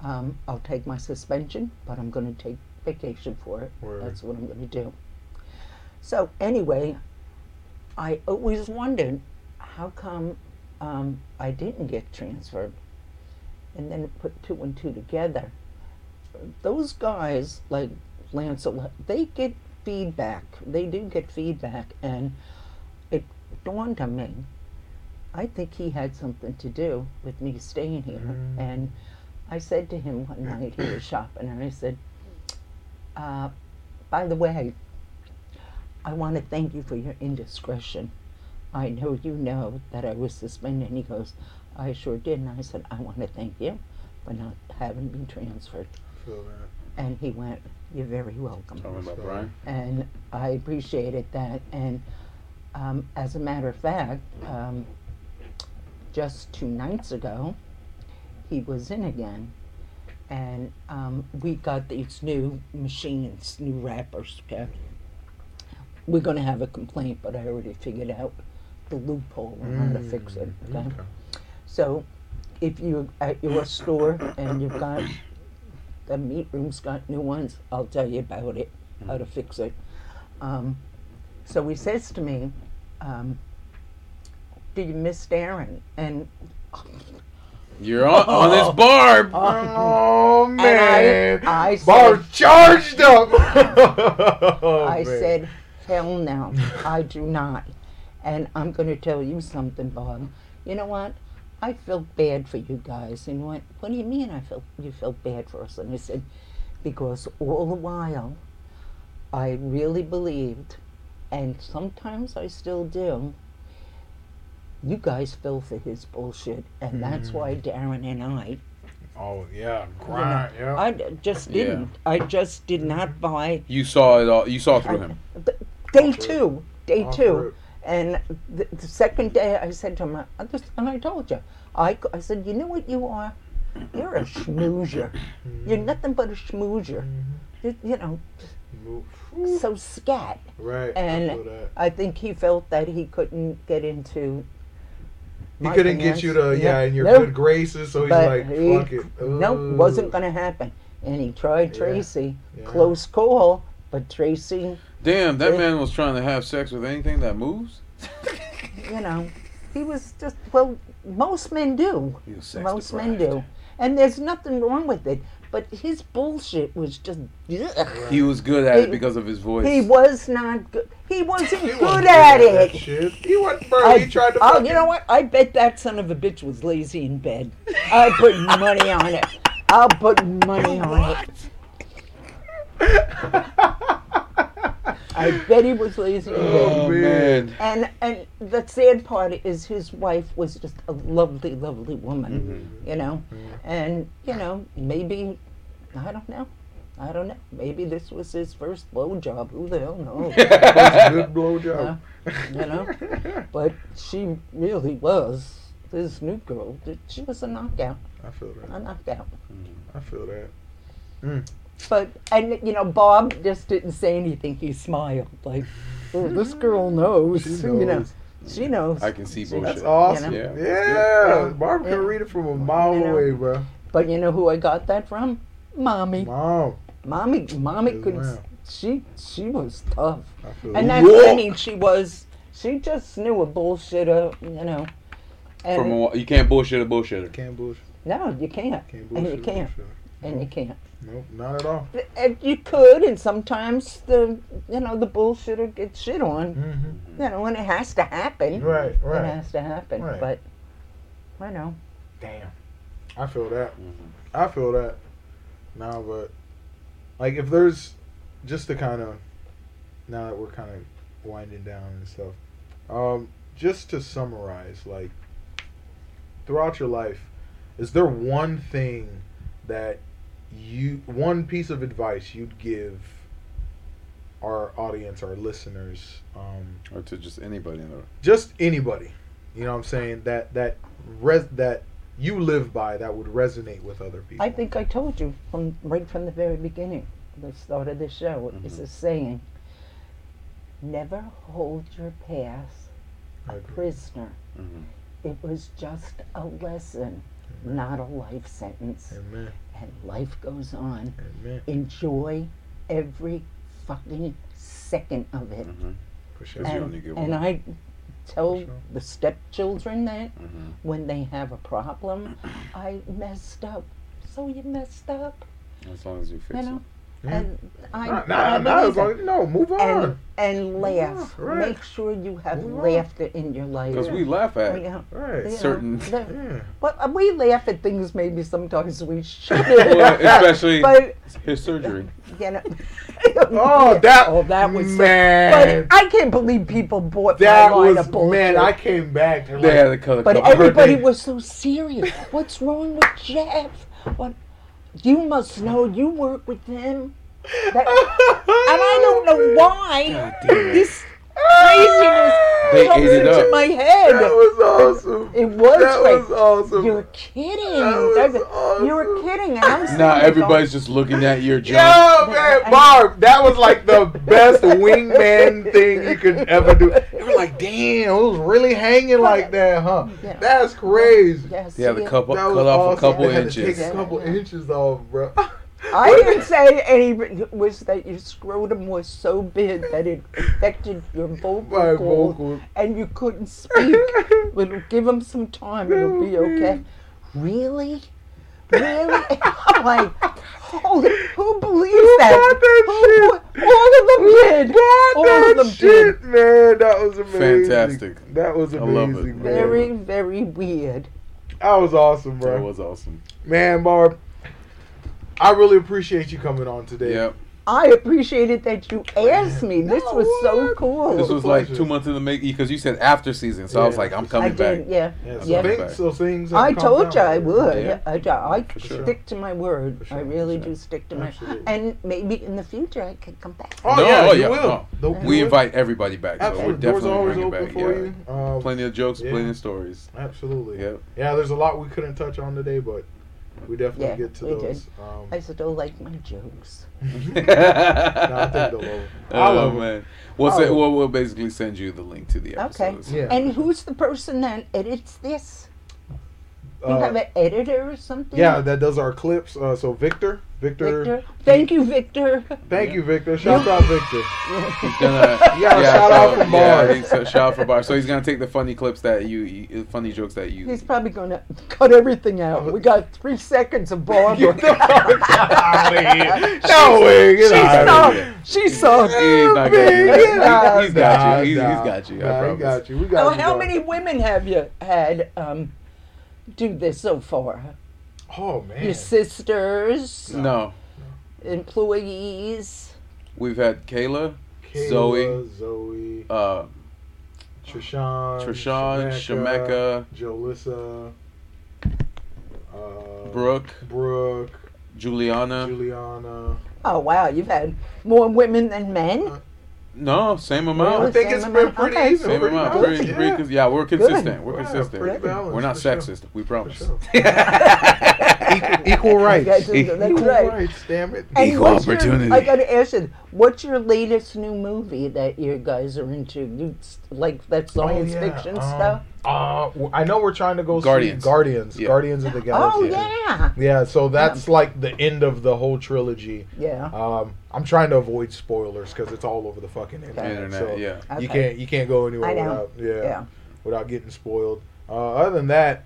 um, I'll take my suspension, but I'm going to take vacation for it. Word. That's what I'm going to do. So anyway, I always wondered how come um, I didn't get transferred, and then put two and two together. Those guys like Lancelot, they get feedback. They do get feedback, and it dawned on me. I think he had something to do with me staying here, Mm. and I said to him one night he was shopping, and I said, uh, "By the way, I want to thank you for your indiscretion. I know you know that I was suspended. And he goes, I sure did. And I said, I want to thank you for not having me transferred. Feel that. And he went, You're very welcome. Talking about Brian. And I appreciated that. And um, as a matter of fact, um, just two nights ago, he was in again. And um, we got these new machines, new wrappers. Okay, we're gonna have a complaint, but I already figured out the loophole on how to fix it. Okay, Okay. so if you're at your store and you've got the meat room's got new ones, I'll tell you about it, how to fix it. Um, so he says to me, um, "Do you miss Darren?" And You're on, on this barb. Oh, oh I- man, I Barb said- charged up. Oh, I oh, man. said, hell no, I do not. And I'm going to tell you something, Bob. You know what? I felt bad for you guys. And he went, what do you mean I felt you felt bad for us? And I said, because all the while I really believed, and sometimes I still do, you guys fell for his bullshit. And that's why mm. Darren and I Oh yeah, you know. Yeah. I d- just didn't. I just did not buy You saw it all. You saw through him. Day Off two, day Off two, rip. and the, the second day I said to him, I just, and I told you, I said, you know what you are? You're a schmoozer. You're nothing but a schmoozer. You, you know, so scat. Right. And feel that. I think he felt that he couldn't get into. He couldn't get you to finance. yeah in your Nope. good graces, so he's But like, he, fuck it. nope, wasn't gonna happen. And he tried Tracy. Yeah. Close call, but Tracy, Damn, that Yeah. man was trying to have sex with anything that moves. you know, he was just well. Most men do. He was Most men do. And there's nothing wrong with it. But his bullshit was just. ugh. He was good at it because of his voice. He was not good. He wasn't He good wasn't at that it. Shit. He wasn't, bro. I- he tried to. oh, you know what? I bet that son of a bitch was lazy in bed. I put money on it. I'll put money on it. I bet he was lazy oh, oh man. And and the sad part is his wife was just a lovely, lovely woman, mm-hmm. you know. Mm-hmm. And you know, maybe I don't know. I don't know. Maybe this was his first blowjob. Who the hell knows? That's a good blowjob. you know? But she really was this new girl. She was a knockout, I feel a that. knockout. Mm. I feel that. Mm. But and you know, Bob just didn't say anything. He smiled like, oh, mm-hmm. "This girl knows." She You know, knows. she knows. I can see bullshit. That's awesome. You know? Yeah, Yeah, that's Barb Yeah. can read it from a mile You know. away, bro. But you know who I got that from? Mommy. Mom, Mommy, mommy Yes, could. ma'am. She she was tough, I feel and that's Whoa. I mean she was. She just knew a bullshitter, you know. And From a, you can't bullshit a bullshitter. Can't bullshit. no, you can't, Can't bullshit and you can't, bullshit. and you can't. Nope, not at all. And you could, and sometimes the you know the bullshitter gets shit on, Mm-hmm. you know, and it has to happen. Right, right. It has to happen, Right. but I know. Damn. I feel that. Mhm. I feel that. Nah, but like if there's just to kind of now that we're kind of winding down and stuff, um, just to summarize, like throughout your life, is there one thing that you one piece of advice you'd give our audience, our listeners, um, Or to just anybody in the just anybody, you know what I'm saying that that res- that you live by that would resonate with other people. I think I told you from right from the very beginning, the start of the show. It's Mhm. a saying: never hold your past a agree. prisoner. Mhm. It was just a lesson, not a life sentence. Amen. And life goes on. Amen. Enjoy every fucking second of it. Mhm. For sure. Because you And, only get and one. I tell sure. the stepchildren that Mhm. when they have a problem, I messed up. So you messed up, As long as you fix you know. it. Yeah. And I, Nah, I nah, nah, as long no, move on. and and laugh. right. Make sure you have Move on. laughter in your life. Because we laugh at yeah. right. Certain- Yeah. But uh, we laugh at things maybe sometimes we shouldn't. Well, especially but his surgery. you know. Oh, that. Oh, that was so- man. But I can't believe people bought that my line was of bullshit. man. I came back to They like, had to cut a But couple. everybody was so serious. What's wrong with Jeff? What? You must know you work with him. That, and I don't know why God damn it. this craziness. They comes ate it into up. my head. That was awesome. It was That great. was awesome. You're kidding. That was That's- You were kidding. And I'm Now there everybody's just looking at your junk. Yo, man, Barb, that was like the best wingman thing you could ever do. They were like, damn, it was really hanging like that, huh? Yeah. That's crazy. Yes, Yeah, the couple That cut was off awesome. a couple had to inches. Take a couple inches off, bro. I didn't say any. It was that your scrotum was so big that it affected your vocal cords vocal. and you couldn't speak. It'll give them some time. It'll be oh, okay. Really? Really? I'm like, holy, who believes that? bought that Who- All of them did. Bought All that of them shit, did. man. That was amazing. Fantastic. That was I amazing, love it. man. Very, very weird. That was awesome, bro. That was awesome. Man, Barb, I really appreciate you coming on today. Yep. I appreciated that you asked me. This No, was so cool. This was like two months in the making because you said after season, so I was like, I'm I coming back. did, yeah. Yeah, so Yeah. things, so things I calmed told you. I would. Yeah. I, I, I sure. stick to my word. Sure, I really sure. do stick to my And maybe in the future I could come back. Oh, No, yeah, oh, you yeah, will. no. We you invite everybody back, so we're definitely always bringing open back. for Yeah. you. Um, Plenty of jokes, Yeah. plenty of stories. Absolutely. Yep. Yeah, there's a lot we couldn't touch on today, but we definitely Yeah, get to we those. did. Um, I still like my jokes. no, I think they'll love 'em. Oh love 'em. man, we'll I say, love 'em. we'll, we'll basically send you the link to the Okay. episodes. Yeah. And who's the person that edits this? You Uh, have an editor or something? yeah, that does our clips. Uh, so Victor, Victor, Victor. Thank you, Victor. thank you, Victor. Shout out Victor. He's gonna, Yeah, shout out from yeah, Bar. he's- so shout out from bar. So he's gonna take the funny clips that you, you funny jokes that you. He's probably going to cut everything out. We got three seconds of Bar. Get the fuck out of here. No way. Get She out of sucked. here. She sucked. He's not gonna do Man, get out. that. He's got you. He's, nah. he's got you. I Nah, promise. got you. We got Oh, you. how many women have you had um, do this so far? Oh man. Your sisters, No, employees. we've had Kayla, Kayla, Zoe. Zoe, uh, Trishawn, Trishawn, Shemeka, Jolissa, uh, Brooke, Brooke, Juliana. Juliana. Oh wow, you've had more women than men. No, same amount I think same it's been amount. pretty Okay. even. Same pretty amount. balanced, Pretty, yeah. pretty, cons- yeah, we're consistent. We're Yeah, consistent. pretty balanced, We're not for sure. sexist. We promise. sure. equal, equal rights. That's, that's equal right. rights, damn it. And Equal what's your- I gotta ask you, what's your latest new movie that you guys are into? You, s- like that science Oh, yeah, fiction um, stuff? Uh, w- I know we're trying to go Guardians. see Guardians. Yeah. Guardians of the Galaxy. Oh yeah, Yeah, so that's like the end of the whole trilogy. yeah. Um, I'm trying to avoid spoilers because it's all over the fucking internet. Internet, so yeah. You can't you can't go anywhere I know. without yeah, Yeah. without getting spoiled. Uh, other than that,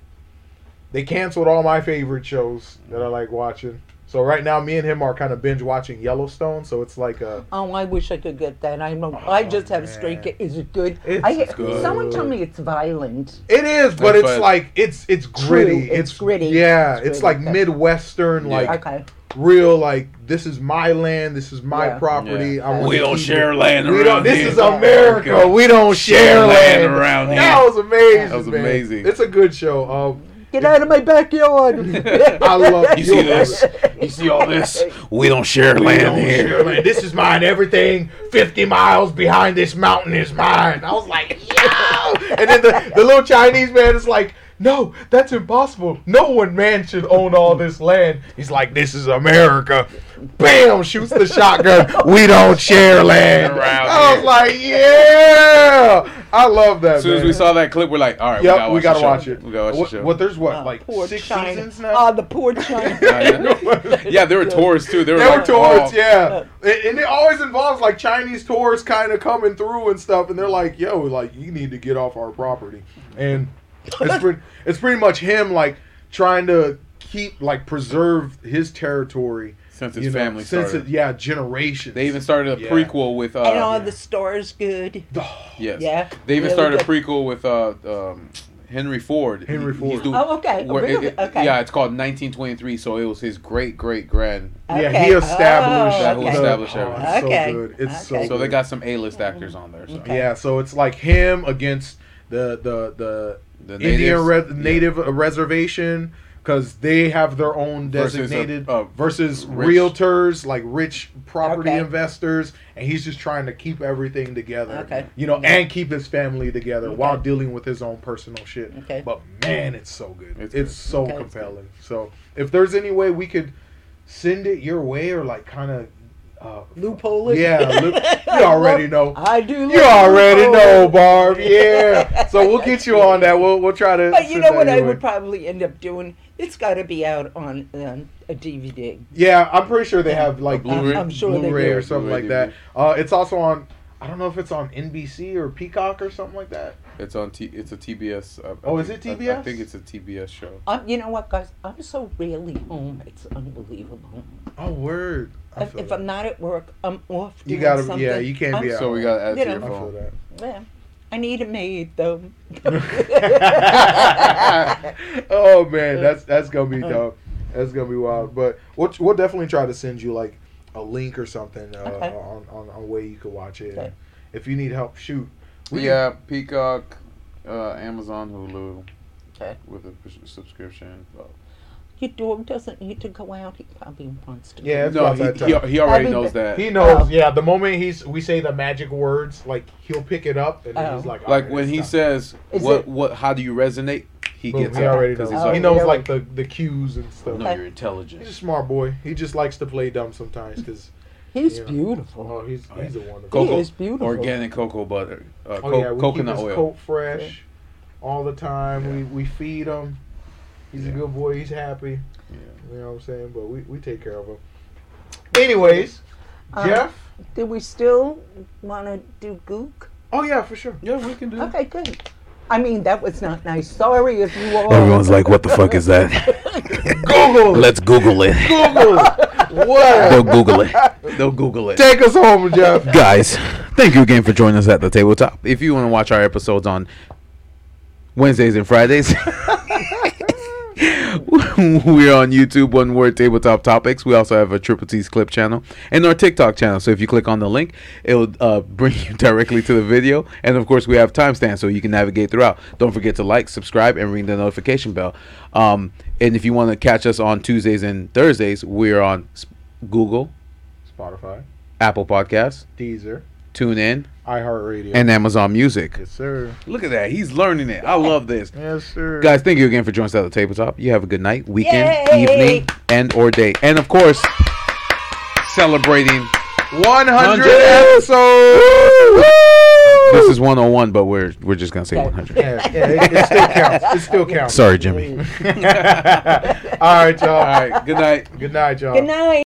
they canceled all my favorite shows that I like watching. So right now, me and him are kind of binge watching Yellowstone. So it's like a Oh, I wish I could get that. I don't. I just have straight. man. Is it good? It's I, good. Someone told me it's violent. It is, but That's it's what- like it's it's True, gritty. it's gritty, Yeah, it's it's, gritty, like okay. midwestern, Yeah. like Okay. real. Like this is my land. This is my Yeah. property. Yeah. I We don't share it. land We around don't. This here. is America. We don't share land around here. That was amazing. That was man. amazing. It's a good show. Um, Get out of my backyard. I love You see this? You see all this? We don't share We land don't here. share land. This is mine. Everything 50 miles behind this mountain is mine. I was like, yo! And then the, the little Chinese man is like, no, that's impossible. No one man should own all this land. He's like, this is America. Bam! Shoots the shotgun. We don't share land. Around I was like, yeah! I love that. As soon as we saw that clip, we're like, all right, Yep, we gotta, watch, gotta the watch it. We gotta watch what, the show. what there's what Oh, like poor six China. seasons now. Ah, the poor China. yeah, there were tourists too. They were, They were like, tourists, oh, yeah. And, and it always involves like Chinese tourists kind of coming through and stuff, and they're like, "Yo, like you need to get off our property." And it's pretty, it's pretty much him like trying to keep like preserve his territory Since his you know, family since started. it, yeah, generations. They even started a Yeah. prequel with. Uh, and all the stores good. yes. Yeah, They even really started a prequel with uh, um, Henry Ford. Henry He- he's Ford. doing- Oh, okay. where really? it- okay. Yeah, it's called 1923. So it was his great great grand. yeah, he established. Oh, That who okay. established oh, everything. it's Okay. so good. It's so Okay. So they got some A-list actors on there. So. Okay. Yeah, so it's like him against the the the, The Indian re- native uh, reservation because they have their own Versus a- designated versus realtors, like rich property Okay. investors, and he's just trying to keep everything together. Okay. You know, Yeah. and keep his family together Okay. while dealing with his own personal shit. Okay. But man, it's so good. It's It's, good. so Okay. compelling. So if there's any way we could send it your way or like kind of uh, Loophole it? Yeah, loop- you already know. I do. You love already loophole. know, Barb. Yeah. So we'll get you on that. We'll we'll try to. But you know that what I would probably end up doing? It's got to be out on um, a DVD. Yeah, I'm pretty sure they have like Blu-ray? I'm sure they Blu-ray or something Blu-ray like that. Uh, it's also on. I don't know if it's on NBC or Peacock or something like that. It's on. T- it's a TBS. uh, I Oh, is think- it I- I, think it's a TBS show. Um, you know what, guys? I'm so rarely home. It's unbelievable. Oh, word. I If, if. I'm not at work, I'm off. You gotta- something. yeah, you can't I'm be out. So we got to add You to your know. I feel phone. that. Yeah, I need a maid though. oh man, that's that's gonna be dope. That's gonna be wild. But we'll we'll definitely try to send you like a link or something uh, Okay. on, on on a way you could watch it. Okay. If you need help, shoot. We- yeah, Peacock, uh, Amazon, Hulu, Okay. with a subscription. Your dog doesn't need to go out. He probably wants to. Yeah, no, he, he, he already I mean, knows that. He knows. Oh. Yeah, the moment he's we say the magic words, like he'll pick it up and Oh. he's like, like "Alright, when he time." says, Is "What? it- What? How do you resonate?" He Boom, gets he it already 'cause knows. Oh, he already- knows really? like the the cues and stuff. No, you're intelligent. He's a smart boy. He just likes to play dumb sometimes because He's Yeah. beautiful. oh, he's he's a wonderful. Cocoa, is beautiful. Organic cocoa butter, uh, Oh co- yeah, we coconut keep his oil. coat fresh all the time. We we feed him. He's a good boy. He's happy. Yeah. You know what I'm saying? But we, we take care of him. Anyways, Um, Jeff. Do we still want to do Gook? Oh yeah, for sure. Yeah, we can do. Okay, good. I mean, that was not nice. Sorry if you all. Everyone's like, "What the fuck is that?" Google. Let's Google it. Google. what? They'll Google it. They'll Google it. Take us home, Jeff. Guys, thank you again for joining us at the tabletop. If you want to watch our episodes on Wednesdays and Fridays, we're on YouTube, One Word Tabletop Topics. We also have a Triple T's Clip channel and our TikTok channel. So if you click on the link, it'll uh, bring you directly to the video. And of course, we have timestamps so you can navigate throughout. Don't forget to like, subscribe, and ring the notification bell. Um, and if you want to catch us on Tuesdays and Thursdays, we're on Google, Spotify, Apple Podcasts, Deezer, TuneIn, iHeartRadio. and Amazon Music. yes, sir. Look at that. He's learning it. I love this. Yes, sir. Guys, thank you again for joining us at the tabletop. You have a good night, weekend, Yay! evening, and or day. And of course, celebrating 100 100 episodes. this is 101, but we're we're just gonna say Yeah. 100. Yeah, yeah, it, it still counts. It still counts. Sorry, Jimmy. All right, y'all. All right. Good night. Good night, y'all. Good night.